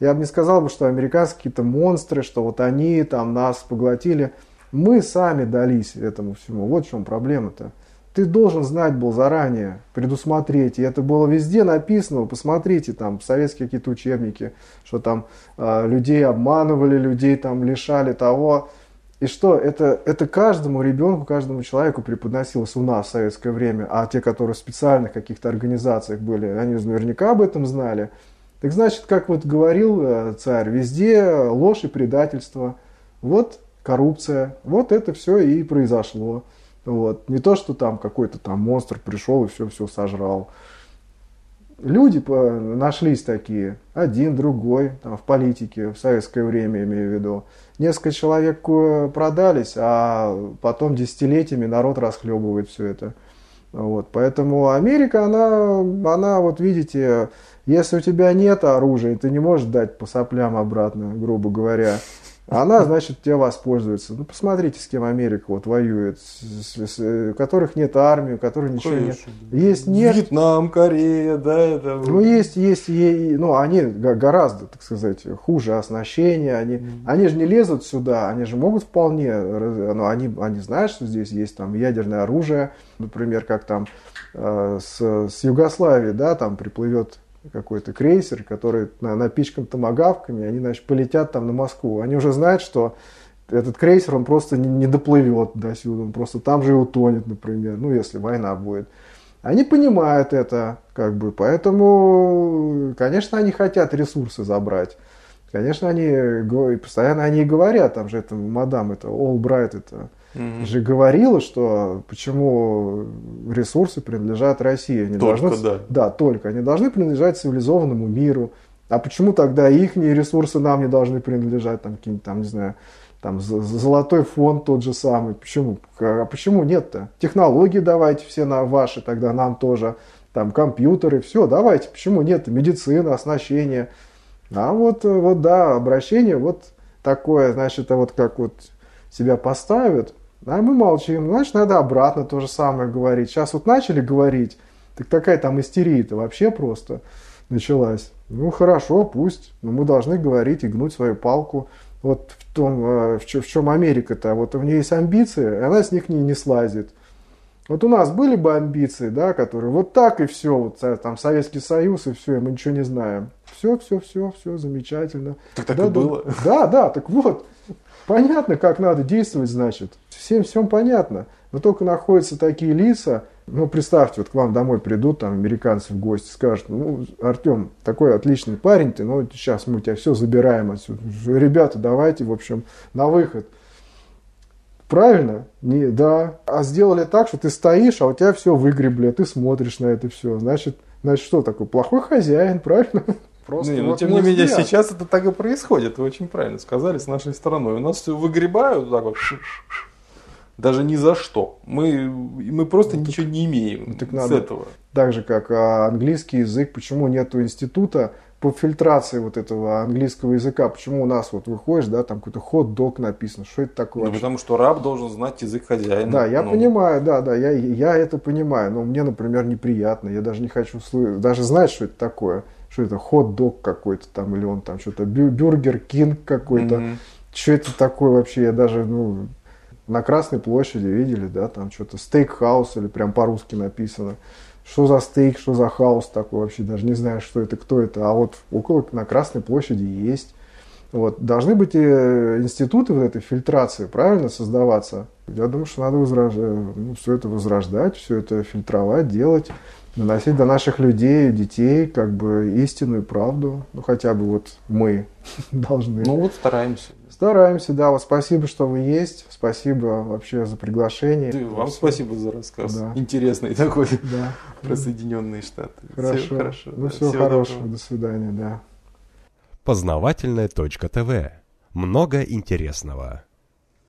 я бы не сказал бы, что американские какие-то монстры, что вот они там нас поглотили. Мы сами дались этому всему. Вот в чем проблема-то. Ты должен знать был заранее, предусмотреть. И это было везде написано. посмотрите, там, советские какие-то учебники, что там э, людей обманывали, людей там лишали того. И что, это, это каждому ребенку, каждому человеку преподносилось у нас в советское время, а те, которые в специальных каких-то организациях были, они наверняка об этом знали. Так значит, как вот говорил э, царь, везде ложь и предательство. Вот коррупция. Вот это все и произошло. Вот. Не то, что там какой-то там монстр пришел и все-все сожрал. Люди нашлись такие, один, другой, там, в политике, в советское время, имею в виду. Несколько человек э, продались, а потом десятилетиями народ расхлебывает все это. Вот. Поэтому Америка, она, она, вот видите, если у тебя нет оружия, ты не можешь дать по соплям обратно, грубо говоря, она, значит, тебя воспользуется. Ну, посмотрите, с кем Америка вот воюет, с, с, с, у которых нет армии, у которых ничего Конечно. нет. Есть нет. Вьетнам, Корея, да, это. Ну, есть, есть, есть, ну, они гораздо, так сказать, хуже оснащения. Они, mm. они же не лезут сюда, они же могут вполне, ну, они, они знают, что здесь есть там ядерное оружие, например, как там э, с, с Югославии, да, там приплывет какой-то крейсер, который напичкан томогавками, они, значит, полетят там на Москву. Они уже знают, что этот крейсер, он просто не, не доплывет до сюда, он просто там же и утонет, например, ну, если война будет. Они понимают это, как бы, поэтому, конечно, они хотят ресурсы забрать. Конечно, они постоянно они говорят, там же это мадам, это Олбрайт, это угу. же говорила, что почему ресурсы принадлежат России. Они только, должны, да. Да, только. Они должны принадлежать цивилизованному миру. А почему тогда их ресурсы нам не должны принадлежать, там, какие-нибудь, там, не знаю, там золотой фонд тот же самый. Почему? А почему нет-то? Технологии давайте все на ваши, тогда нам тоже. Там компьютеры, все, давайте. Почему нет? Медицина, оснащение. А вот, вот да, обращение вот такое, значит, это вот как вот себя поставят, а мы молчим. Значит, надо обратно то же самое говорить. Сейчас вот начали говорить, так такая там истерия-то вообще просто началась. Ну хорошо, пусть, но мы должны говорить и гнуть свою палку вот в том, э, в чем, в чем Америка-то, вот у нее есть амбиции, и она с них не, не слазит. Вот у нас были бы амбиции, да, которые вот так и все, вот там Советский Союз и все, и мы ничего не знаем. Все, все, все, все замечательно. Так так да, и было. Да, да, так вот, понятно, как надо действовать, значит. Всем всем понятно. Но только находятся такие лица, ну, представьте, вот к вам домой придут там американцы в гости, скажут, ну, Артем, такой отличный парень ты, но сейчас мы тебя все забираем отсюда. Ребята, давайте, в общем, на выход. Правильно? Не, да. А сделали так, что ты стоишь, а у тебя все выгребли, а ты смотришь на это все. Значит, значит что такое? Плохой хозяин, правильно? Просто не, ну, вот но тем не менее, взгляд. сейчас это так и происходит. Вы очень правильно сказали с нашей стороны. У нас все выгребают так вот даже ни за что. Мы, мы просто ну, ничего так, не имеем ну, так с надо. этого. Так же, как а, английский язык, почему нет института по фильтрации вот этого английского языка, почему у нас вот выходишь, да, там какой-то хот-дог написано, что это такое? Ну, потому что раб должен знать язык хозяина. Да, я ну. понимаю, да, да, я, я это понимаю, но мне, например, неприятно, я даже не хочу даже знать, что это такое, что это хот-дог какой-то там, или он там что-то Burger King какой-то, mm-hmm. что это такое вообще, я даже, ну, на Красной площади видели, да, там что-то steak house или прям по-русски написано. Что за steak, что за house такой вообще, даже не знаю, что это, кто это. А вот около на Красной площади есть. Вот. Должны быть э, институты вот этой фильтрации, правильно, создаваться. Я думаю, что надо возраж... ну, все это возрождать, все это фильтровать, делать, доносить до наших людей, детей, как бы истинную правду. Ну, хотя бы вот мы должны. Ну, вот стараемся. Стараемся, да. Вот спасибо, что вы есть. Спасибо вообще за приглашение. Да, вам все. спасибо за рассказ. Да. Интересный такой да. про Соединенные Штаты. Хорошо. Все хорошо. Ну, да. всего, всего хорошего. Доброго. До свидания, да. Познавательная точка ТВ. Много интересного.